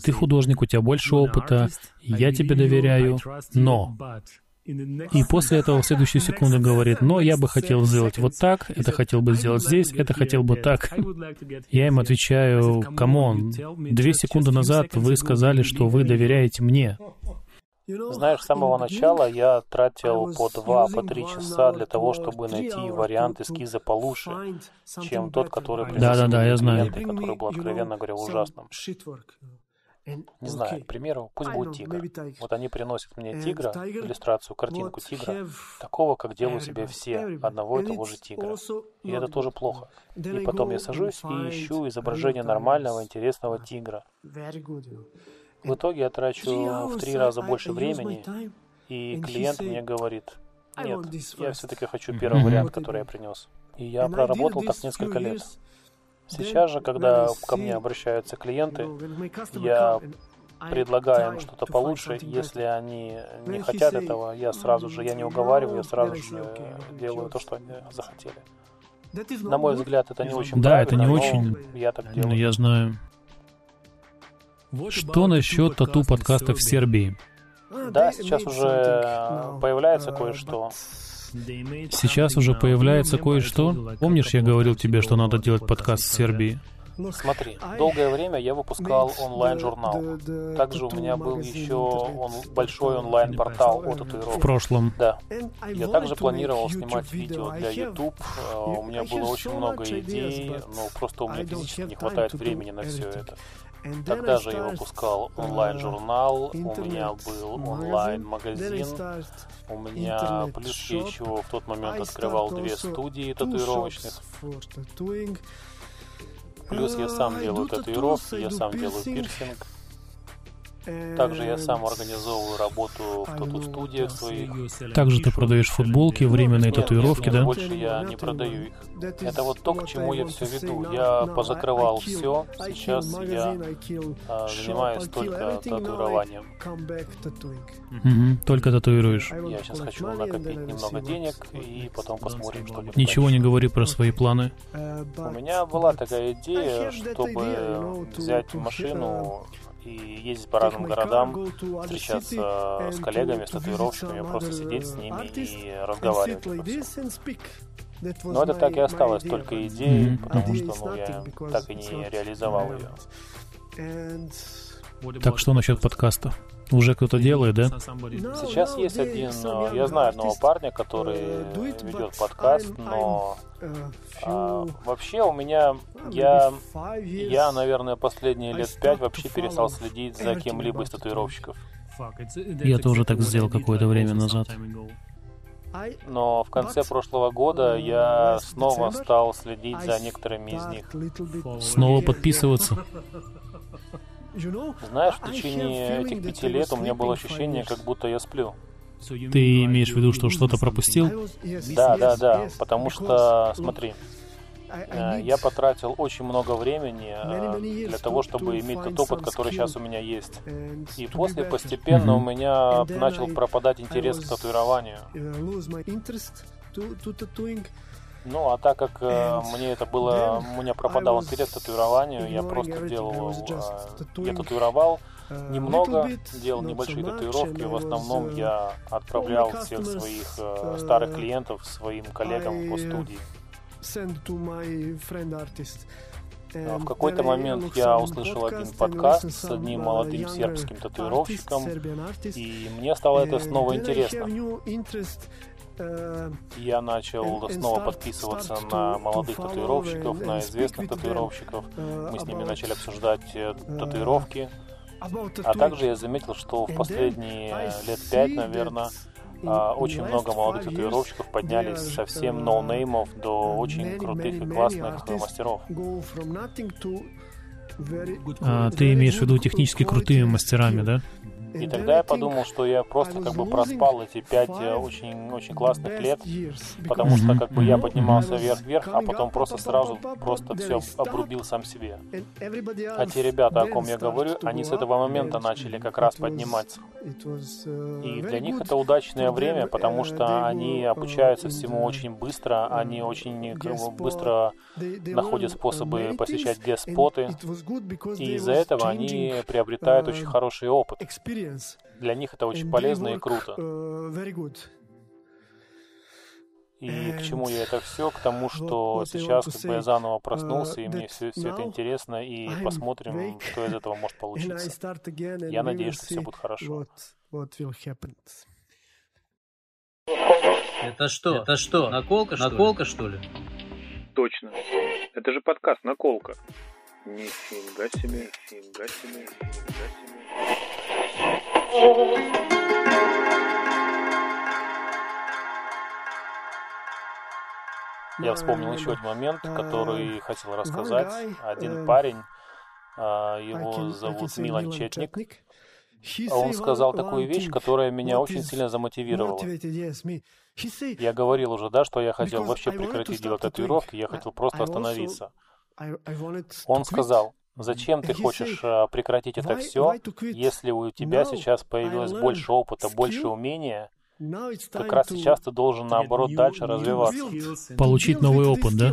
ты художник, у тебя больше опыта, я тебе доверяю, но... И после этого в следующую секунду говорит, но я бы хотел сделать вот так, это хотел бы сделать здесь, это хотел бы так. Я им отвечаю, come on, две секунды назад вы сказали, что вы доверяете мне. Знаешь, с самого начала я тратил по два, по три часа для того, чтобы найти вариант эскиза получше, чем тот, который приносили Да-да-да, я мне знаю. который был, откровенно говоря, ужасным. Не знаю, к примеру, пусть будет тигр. Вот они приносят мне тигра, иллюстрацию, картинку тигра, такого, как делают себе все, одного и того же тигра. И это тоже плохо. И потом я сажусь и ищу изображение нормального, интересного тигра. В итоге я трачу в три раза больше времени, и клиент мне говорит, нет, я все-таки хочу первый вариант, который я принес. И я проработал так несколько лет. Сейчас же, когда ко мне обращаются клиенты, я предлагаю им что-то получше. Если они не хотят этого, я сразу же, я не уговариваю, я сразу же делаю то, что они захотели. На мой взгляд, это не очень Да, это не очень. я так Ну, делаю. я знаю. Что насчет тату-подкаста в Сербии? Да, сейчас уже появляется кое-что. Сейчас уже появляется кое-что. Помнишь, я говорил тебе, что надо делать подкаст в Сербии? Смотри, долгое время я выпускал онлайн-журнал. Также у меня был еще он- большой онлайн-портал о В татуировках. прошлом. Да. Я также планировал снимать видео для YouTube. Э, У меня было очень много идей, но просто у меня физически не хватает времени на все это. Тогда же я выпускал онлайн-журнал, у меня был онлайн-магазин, у меня плюс я еще в тот момент открывал две студии татуировочных. Плюс я сам делаю татуировки, я сам делаю пирсинг. Также я сам организовываю работу в тату-студиях своих. Также ты продаешь футболки, временные татуировки, нет, нет, да? больше я не продаю их. Это вот то, к чему я все веду. Я позакрывал все. Сейчас я а, занимаюсь только татуированием. Мгм, Только татуируешь. Я сейчас хочу накопить немного денег и потом посмотрим, что будет Ничего не говори про свои планы. У меня была такая идея, чтобы взять машину и ездить по разным городам, встречаться с коллегами, с татуировщиками, просто сидеть с ними и разговаривать. Но это так и осталось только идеей, Мгм. потому что ну, я так и не реализовал ее. Так что насчет подкаста? Уже кто-то делает, да? Сейчас есть один, э, я знаю одного парня, который ведет подкаст, но а, вообще у меня, я, я, наверное, последние лет пять вообще перестал следить за кем-либо из татуировщиков. Я тоже так сделал какое-то время назад. Но в конце прошлого года я снова стал следить за некоторыми из них. Снова подписываться. Знаешь, в течение этих пяти лет у меня было ощущение, как будто я сплю. Ты имеешь в виду, что что-то пропустил? Да, да, да, потому что, смотри, э, я потратил очень много времени э, для того, чтобы иметь тот опыт, который сейчас у меня есть. И после постепенно у Мгм. меня начал пропадать интерес к татуированию. Ну, а так как э, мне это было, у меня пропадал интерес к татуированию, я просто делал, э, я татуировал немного, делал небольшие татуировки, в основном я отправлял всех своих э, старых клиентов своим коллегам по студии. В какой-то момент я услышал один подкаст с одним молодым сербским татуировщиком, и мне стало это снова интересно. Я начал снова подписываться на молодых татуировщиков, на известных татуировщиков. Мы с ними начали обсуждать э, татуировки. А также я заметил, что в последние лет пять, наверное, а, очень много молодых татуировщиков поднялись совсем ноунеймов до очень крутых и классных э, мастеров. А, ты имеешь в виду технически крутыми мастерами, да? И тогда я подумал, что я просто как бы проспал эти пять очень-очень классных лет, потому что как бы я поднимался вверх-вверх, а потом просто сразу просто все обрубил сам себе. А те ребята, о ком я говорю, они с этого момента начали как раз подниматься. И для них это удачное время, потому что они обучаются всему очень быстро, они очень быстро находят способы посещать геспоты, и из-за этого они приобретают очень хороший опыт. Для них это очень полезно и круто. И к чему я это все? К тому, что сейчас как бы я заново проснулся, и мне все, все это интересно, и посмотрим, что из этого может получиться. Я надеюсь, что все будет хорошо. Это что? Это что? Наколка, что Наколка, ли? что ли? Точно. Это же подкаст «Наколка». Нифига себе, нифига себе, нифига себе. Я вспомнил еще один момент, который хотел рассказать. Один парень, а, его зовут Милан Четник, а он сказал такую вещь, которая меня очень сильно замотивировала. Я говорил уже, да, что я хотел вообще прекратить делать татуировки, я хотел просто остановиться. Он сказал, Зачем ты хочешь а, прекратить это все, если у тебя сейчас появилось больше опыта, больше умения, как раз сейчас ты должен, наоборот, дальше развиваться. Получить новый опыт, да?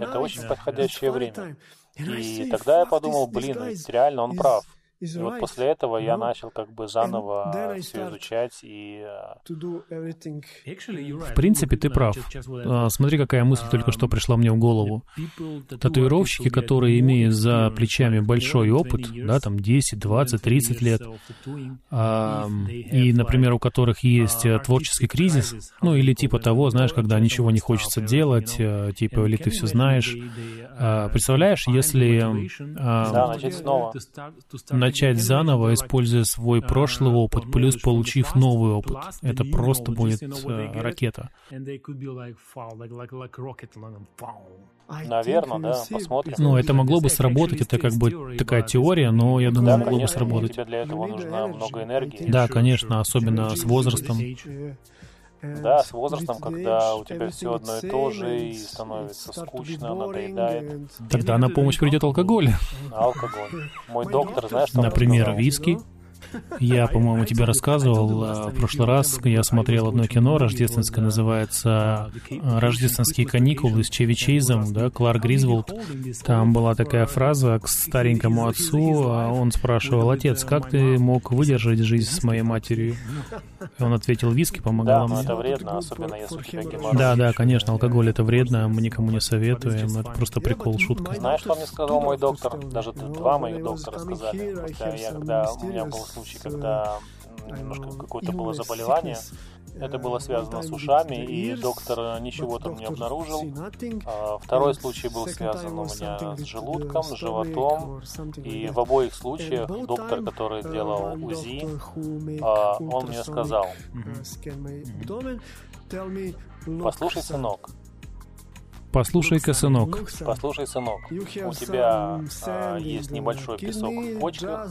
Это очень подходящее время. И тогда я подумал, блин, ведь реально он прав. И вот после этого я начал как бы заново все изучать и... А, в принципе, ты прав. А, смотри, какая мысль только что пришла мне в голову. Татуировщики, которые имеют за плечами большой опыт, да, там 10, 20, 30 лет, а, и, например, у которых есть э, творческий кризис, ну или типа того, знаешь, когда ничего не хочется делать, э, типа, или ты все знаешь. Представляешь, если... Да, начать снова начать заново, используя свой прошлый опыт, плюс получив новый опыт. Это просто будет э, ракета. Наверное, да, посмотрим. Ну, это могло бы сработать, это как бы такая теория, но я думаю, да, могло бы сработать. Тебе для этого нужно много энергии. Да, конечно, особенно с возрастом. Да, с возрастом, когда у тебя все одно и то же, и становится скучно, надоедает. Тогда на помощь придет алкоголь. Алкоголь. Мой доктор, знаешь, что Например, виски. Я, по-моему, тебе рассказывал а, в прошлый раз, я смотрел одно кино рождественское, называется «Рождественские каникулы» с Чеви Чейзом, да, Кларк Гризволд. Там была такая фраза к старенькому отцу, а он спрашивал, «Отец, как ты мог выдержать жизнь с моей матерью?» И он ответил, «Виски помогал да, мне». это вредно, особенно если у тебя геморрой. Да, да, конечно, алкоголь это вредно, мы никому не советуем, это просто прикол, шутка. Знаешь, что мне сказал мой доктор? Даже два моих доктора сказали. Я, когда у меня был случай, когда немножко какое-то было заболевание. Это было связано с ушами, и доктор ничего там не обнаружил. А второй случай был связан у меня с желудком, с животом. И в обоих случаях доктор, который делал УЗИ, а, он мне сказал, послушай, сынок, Послушай-ка, сынок. Послушай, сынок, у тебя а, есть небольшой песок в почках,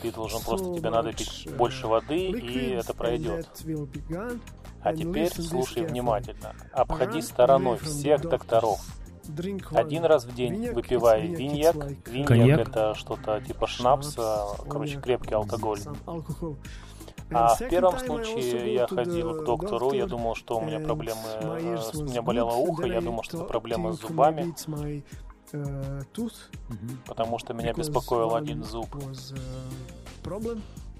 ты должен просто, тебе надо пить больше воды, и это пройдет. А теперь слушай внимательно. Обходи стороной всех докторов. Один раз в день выпивай виньяк. Виньяк это что-то типа шнапса, короче, крепкий алкоголь. А в первом случае я ходил к доктору, я думал, что у меня проблемы, у меня болело ухо, я думал, что это проблемы с зубами, потому что меня беспокоил один зуб.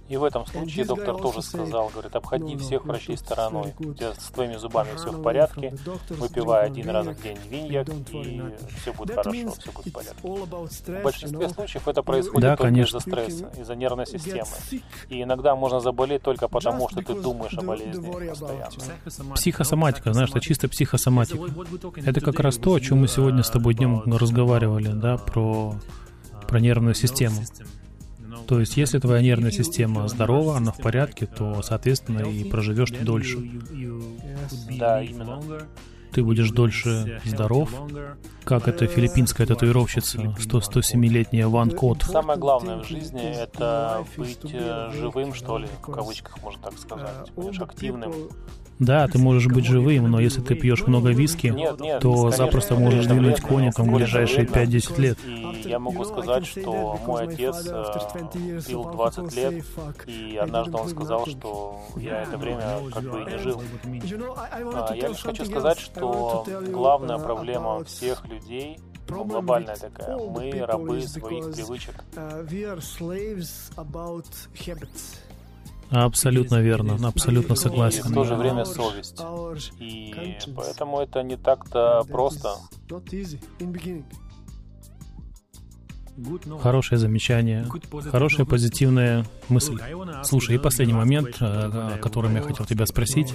И в этом случае доктор тоже сказал, говорит, обходи всех врачей стороной. У тебя с твоими зубами все в порядке, выпивай один раз в день виньяк, и все будет хорошо, все будет в порядке. В большинстве случаев это происходит да, только из-за стресса, из-за нервной системы. И иногда можно заболеть только потому, что ты думаешь о болезни постоянно. Психосоматика, знаешь, это чисто психосоматика. Это как раз то, о чем мы сегодня с тобой днем разговаривали, да, про, про нервную систему. То есть, если твоя нервная система здорова, она в порядке, то, соответственно, и проживешь ты дольше. Да, именно. ты будешь дольше здоров, как эта филиппинская татуировщица, 100-107-летняя Ван Кот. Самое главное в жизни — это быть э, живым, что ли, в кавычках, можно так сказать, понимаешь, активным. Да, ты можешь быть живым, но если ты пьешь много виски, Нет, нет, то конечно, запросто можешь двинуть коником в ближайшие вредно. 5-10 лет. И я могу сказать, что мой отец э, пил 20 лет, и однажды он сказал, что я это время как бы и не жил. А, Я лишь хочу сказать, что главная проблема всех людей, ну, глобальная такая, мы рабы своих привычек. Абсолютно верно, абсолютно И в согласен. то же время совесть. И поэтому это не так-то просто. Хорошее замечание, хорошая позитивная мысль. Слушай, и последний момент, э, о котором я хотел тебя спросить.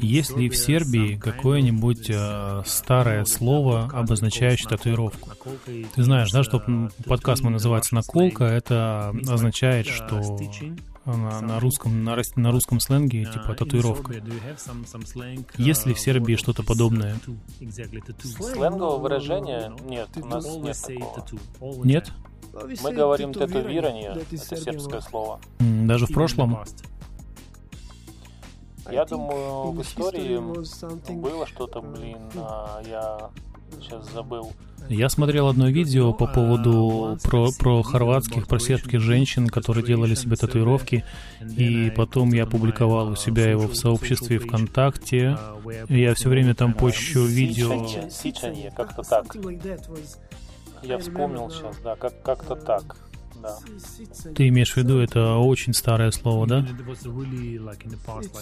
Есть ли в Сербии какое-нибудь э, старое слово, обозначающее татуировку? Ты знаешь, да, что подкаст мой называется «Наколка», это означает, что на, на русском, на, на русском сленге типа татуировка. Есть ли в Сербии что-то подобное? Сленгового выражения нет, у нас нет такого. Нет? Мы говорим татуирование, это сербское слово. Даже в прошлом? Я думаю, в истории было что-то, блин, а, я сейчас забыл. Я смотрел одно видео по поводу про, про хорватских, про сербских женщин, которые делали себе татуировки, и потом я публиковал у себя его в сообществе ВКонтакте. Я все время там пощу видео. Сичанье, как-то так. Я вспомнил сейчас, да, как- как-то так. Да. Ты имеешь в виду, это очень старое слово, да?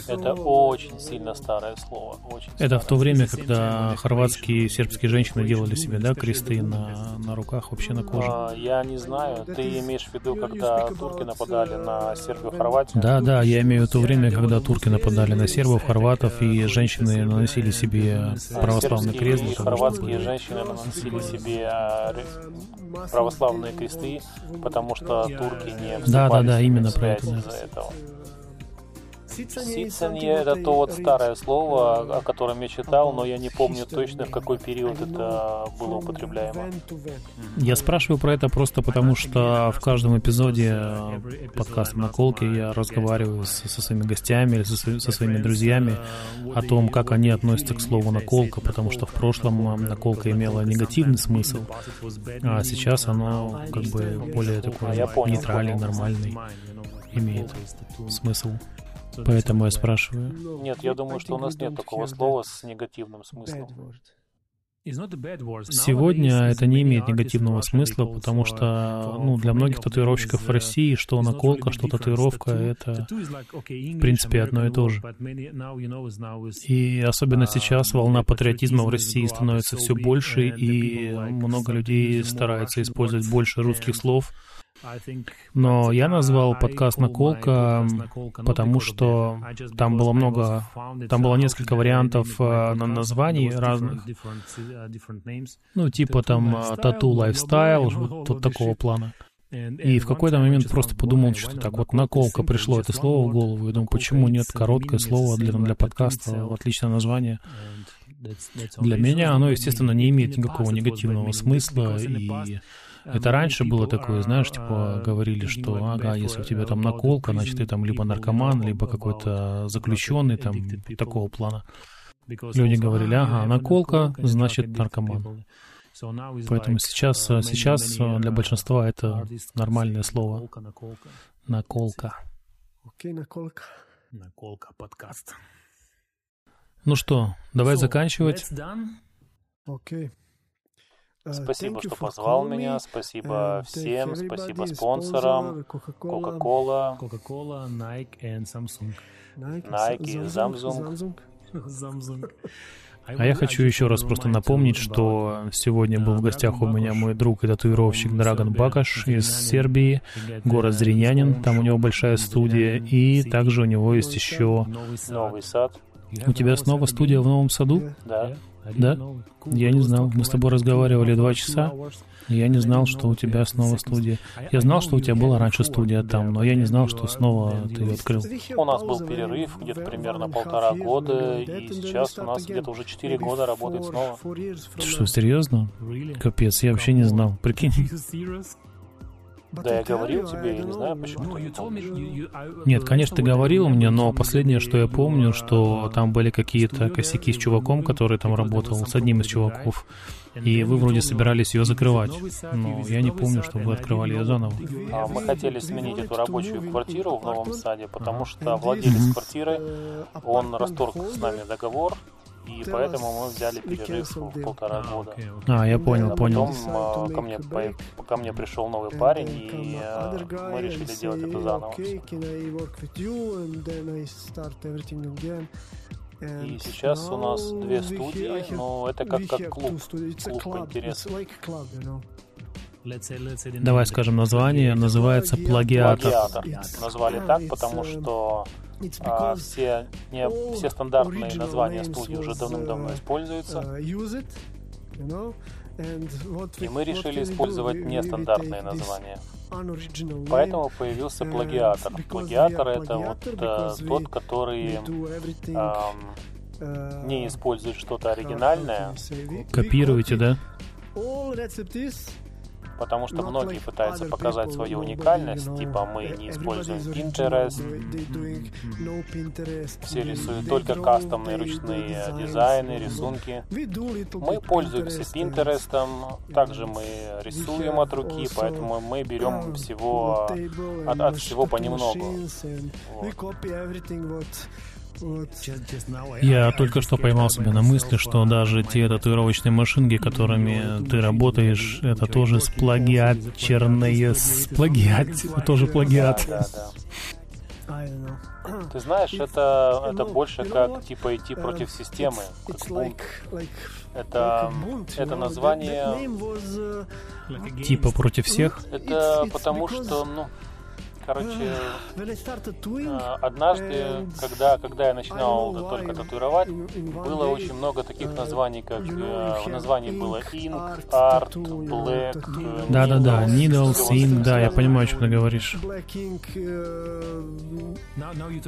Это очень сильно старое слово. Очень Это в то старое. время, когда хорватские и сербские женщины делали себе, да, кресты на, на руках, вообще на коже. А, я не знаю, ты имеешь в виду, когда турки нападали на Сербию, Хорватию? Да, да, я имею в виду то время, когда турки нападали на сербов, хорватов, и женщины наносили себе православный Сербские крест. и того, чтобы- хорватские женщины наносили себе ре- православные кресты, потому что турки не Да, да, да, именно про это, да. этого. Сицанье — это то вот старое слово, о котором я читал, но я не помню точно, в какой период это было употребляемо. Я спрашиваю про это просто потому, что в каждом эпизоде подкаста «Наколки» я разговариваю с- со своими гостями или со, со своими друзьями о том, как они относятся к слову «наколка», потому что в прошлом «наколка» имела негативный смысл, а сейчас оно как бы более такой понял, нейтральный, нормальный имеет смысл. Поэтому я спрашиваю. Нет, я думаю, что у нас нет такого слова с негативным смыслом. Сегодня это не имеет негативного смысла, потому что ну, для многих татуировщиков в России, что наколка, что татуировка, это в принципе одно и то же. И особенно сейчас волна патриотизма в России становится все больше, и много людей стараются использовать больше русских слов. Но я назвал подкаст «Наколка», потому что там было много, там было несколько вариантов э, на названий разных. Ну, типа там э, тату лайфстайл, вот, такого плана. И в какой-то момент просто подумал, что так вот наколка пришло это слово в голову. И думаю, почему нет короткое слово для, для подкаста, отличное название. Для меня оно, естественно, не имеет никакого негативного смысла. И это раньше было такое, знаешь, типа говорили, что ага, если у тебя там наколка, значит ты там либо наркоман, либо какой-то заключенный там такого плана. Люди говорили, ага, наколка, значит наркоман. Поэтому сейчас, э, сейчас э, для большинства это нормальное слово. Наколка. Окей, наколка. Наколка подкаст. Ну что, давай заканчивать. Окей. Uh, Спасибо, thank you что позвал меня. Спасибо thank всем. Спасибо спонсорам. Coca-Cola, Coca-Cola, Nike и Samsung. Nike, Nike, Samsung. Samsung. А я хочу еще раз просто напомнить, что сегодня был в гостях у меня мой друг и татуировщик Драгон Бакаш из Сербии, город Зринянин, там у него большая студия, и также у него есть еще Новый Сад. У тебя снова студия в новом саду? Да. Да? Я не знал. Мы с тобой разговаривали два часа. и Я не знал, что у тебя снова студия. Я знал, что у тебя была раньше студия там, но я не знал, что снова ты ее открыл. У нас был перерыв где-то примерно полтора года, и сейчас у нас где-то уже четыре года работает снова. Ты что, серьезно? Капец, я вообще не знал. Прикинь. Да, я говорил тебе, я не знаю, почему ты не помнишь. Нет, конечно, ты говорил мне, но последнее, что я помню, что там были какие-то косяки с чуваком, который там работал, с одним из чуваков. И вы вроде собирались ее закрывать. Но я не помню, что вы открывали ее заново. А мы хотели сменить эту рабочую квартиру в новом саде, потому что владелец квартиры, он расторг с нами договор, и поэтому мы взяли перерыв в полтора года. А, я понял, А понял. потом а, ко мне, по- ко мне пришел новый парень, и а, мы решили делать это заново. И сейчас у нас две студии, но это как, как клуб, клуб по интересам. Давай скажем название. Называется «Плагиатор». Плагиатор. Назвали так, потому что а, все, не, все стандартные названия студии уже давным-давно используются, и мы решили использовать нестандартные названия. Поэтому появился плагиатор. Плагиатор — это вот э, тот, который ам, не использует что-то оригинальное, Копируете, да? Потому что многие пытаются показать свою уникальность, типа мы не используем Pinterest, все рисуют только кастомные ручные дизайны, рисунки. Мы пользуемся Pinterest, также мы рисуем от руки, поэтому мы берем всего от, от всего понемногу. Вот. Я только что поймал себя на мысли, что даже те татуировочные машинки, которыми ты работаешь, это тоже сплагиатерные... Сплагиат... Тоже плагиат. Ты знаешь, это, это больше как типа идти против системы. Это, это название, Типа против всех? это потому что, ну, короче, а, однажды, когда, когда я начинал только татуировать, было очень много таких названий, как э, в названии было Ink, Art, Black, э, Да-да-да, Needles, Ink, да, я понимаю, о чем ты говоришь.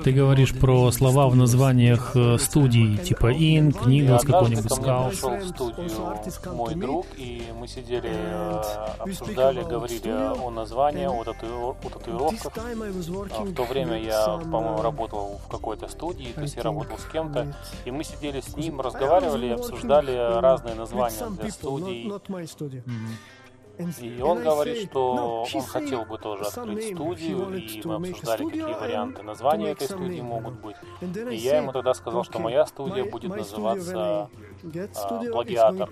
Ты говоришь про слова в названиях э, студий, типа Ink, Needles, какой-нибудь ко мне Skull. пришел в студию мой друг, и мы сидели, э, обсуждали, говорили о названии, о, тату- о татуировках. А В то время я, по-моему, работал в какой-то студии, то есть я работал с кем-то, и мы сидели с ним, разговаривали обсуждали разные названия для студий. И он говорит, что он хотел бы тоже открыть студию, и мы обсуждали, какие варианты названия этой студии могут быть. И я ему тогда сказал, что моя студия будет называться а, «Плагиатор».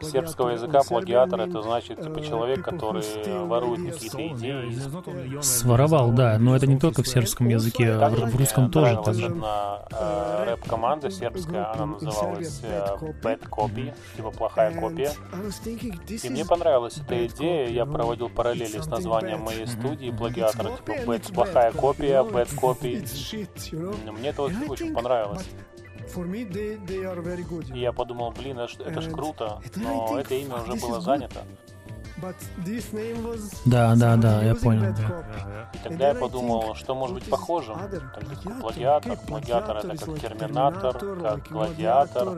Сербского языка плагиатор это значит типа человек, который ворует какие-то идеи. Своровал, да, но это не только в сербском языке, а в русском тоже. так же. одна э, рэп-команда сербская, она называлась э, Bad Copy, типа плохая копия. И мне понравилась эта идея, я проводил параллели с названием моей студии плагиатора, типа Bad, плохая копия, Bad Copy. Мне это очень, очень понравилось. И я подумал, блин, это, ж- это ж круто, но это имя уже было занято. Да, да, да, я понял. да. И тогда я подумал, что может быть похожим. Тогда такой плагиатор. Плагиатор это как терминатор, как гладиатор.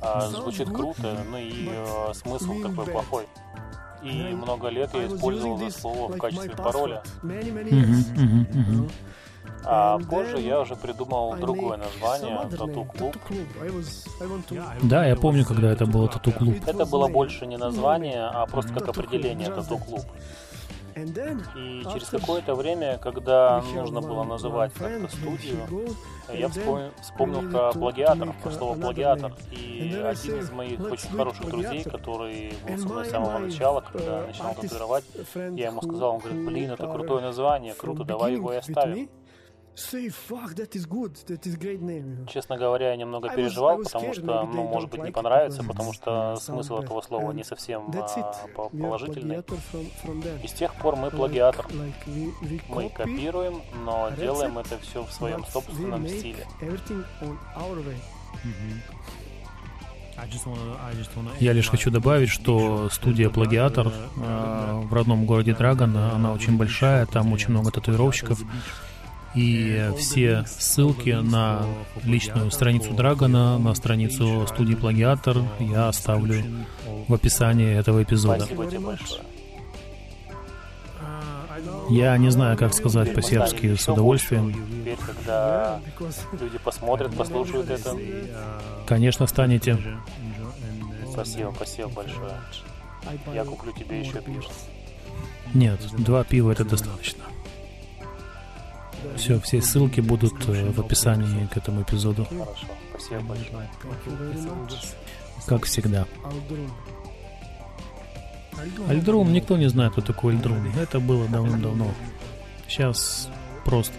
А, звучит круто, ну и э, смысл такой плохой. И много лет я использовал это слово в качестве пароля. Мгм, мгм, мгм. А позже я уже придумал другое название Тату Клуб. Да, я помню, когда это было тату-клуб. Это было больше не название, а просто как определение Тату Клуб. И через какое-то время, когда нужно было называть как-то студию, я вспомнил, вспомнил про плагиатор, про слово плагиатор. И один из моих очень хороших друзей, который был со мной с самого начала, когда я начинал татуировать, я ему сказал, он говорит, блин, это крутое название, круто, давай его и оставим. Say, fuck, that is good. That is great name. Честно говоря, я немного переживал, потому что, ну, может быть, не понравится, потому что смысл этого слова не совсем а, положительный. И с тех пор мы плагиатор. Мы копируем, но делаем это все в своем собственном стиле. way. Я лишь хочу добавить, что студия «Плагиатор» э, в родном городе Драгон, она очень большая, там очень много татуировщиков. И все ссылки на личную страницу Драгона, на страницу студии «Плагиатор» я оставлю в описании этого эпизода. Я не знаю, как сказать по-сербски с удовольствием. Теперь, когда люди посмотрят, послушают это, Конечно, станете. спасибо, спасибо большое. Я куплю тебе еще пиво. Нет, два пива это достаточно. Все, все ссылки будут э, в описании к этому эпизоду, Хорошо, спасибо большое. Как всегда. Альдрум, никто не знает, кто такой Альдрум. Это было давным-давно. Сейчас просто.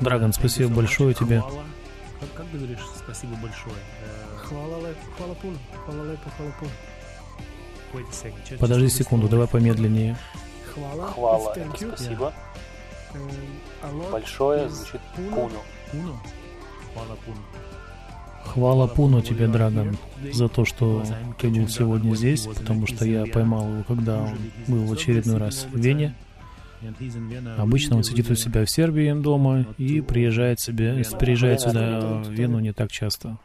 Драгон, спасибо большое тебе. Как ты говоришь спасибо большое? hvala lepo, hvala puno, hvala lepo, hvala puno. Подожди секунду, давай помедленнее. Хвала, это спасибо. A lot Большое звучит пуну. Пуно? Хвала Пуно. Хвала Пуну тебе, Драгон, за то, что ты был сегодня здесь, потому что я поймал его, когда он был в очередной раз в Вене. Обычно он сидит у себя в Сербии дома и приезжает, себе, приезжает сюда в Вену не так часто.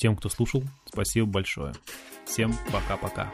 Тем, кто слушал, спасибо большое. Всем пока-пока.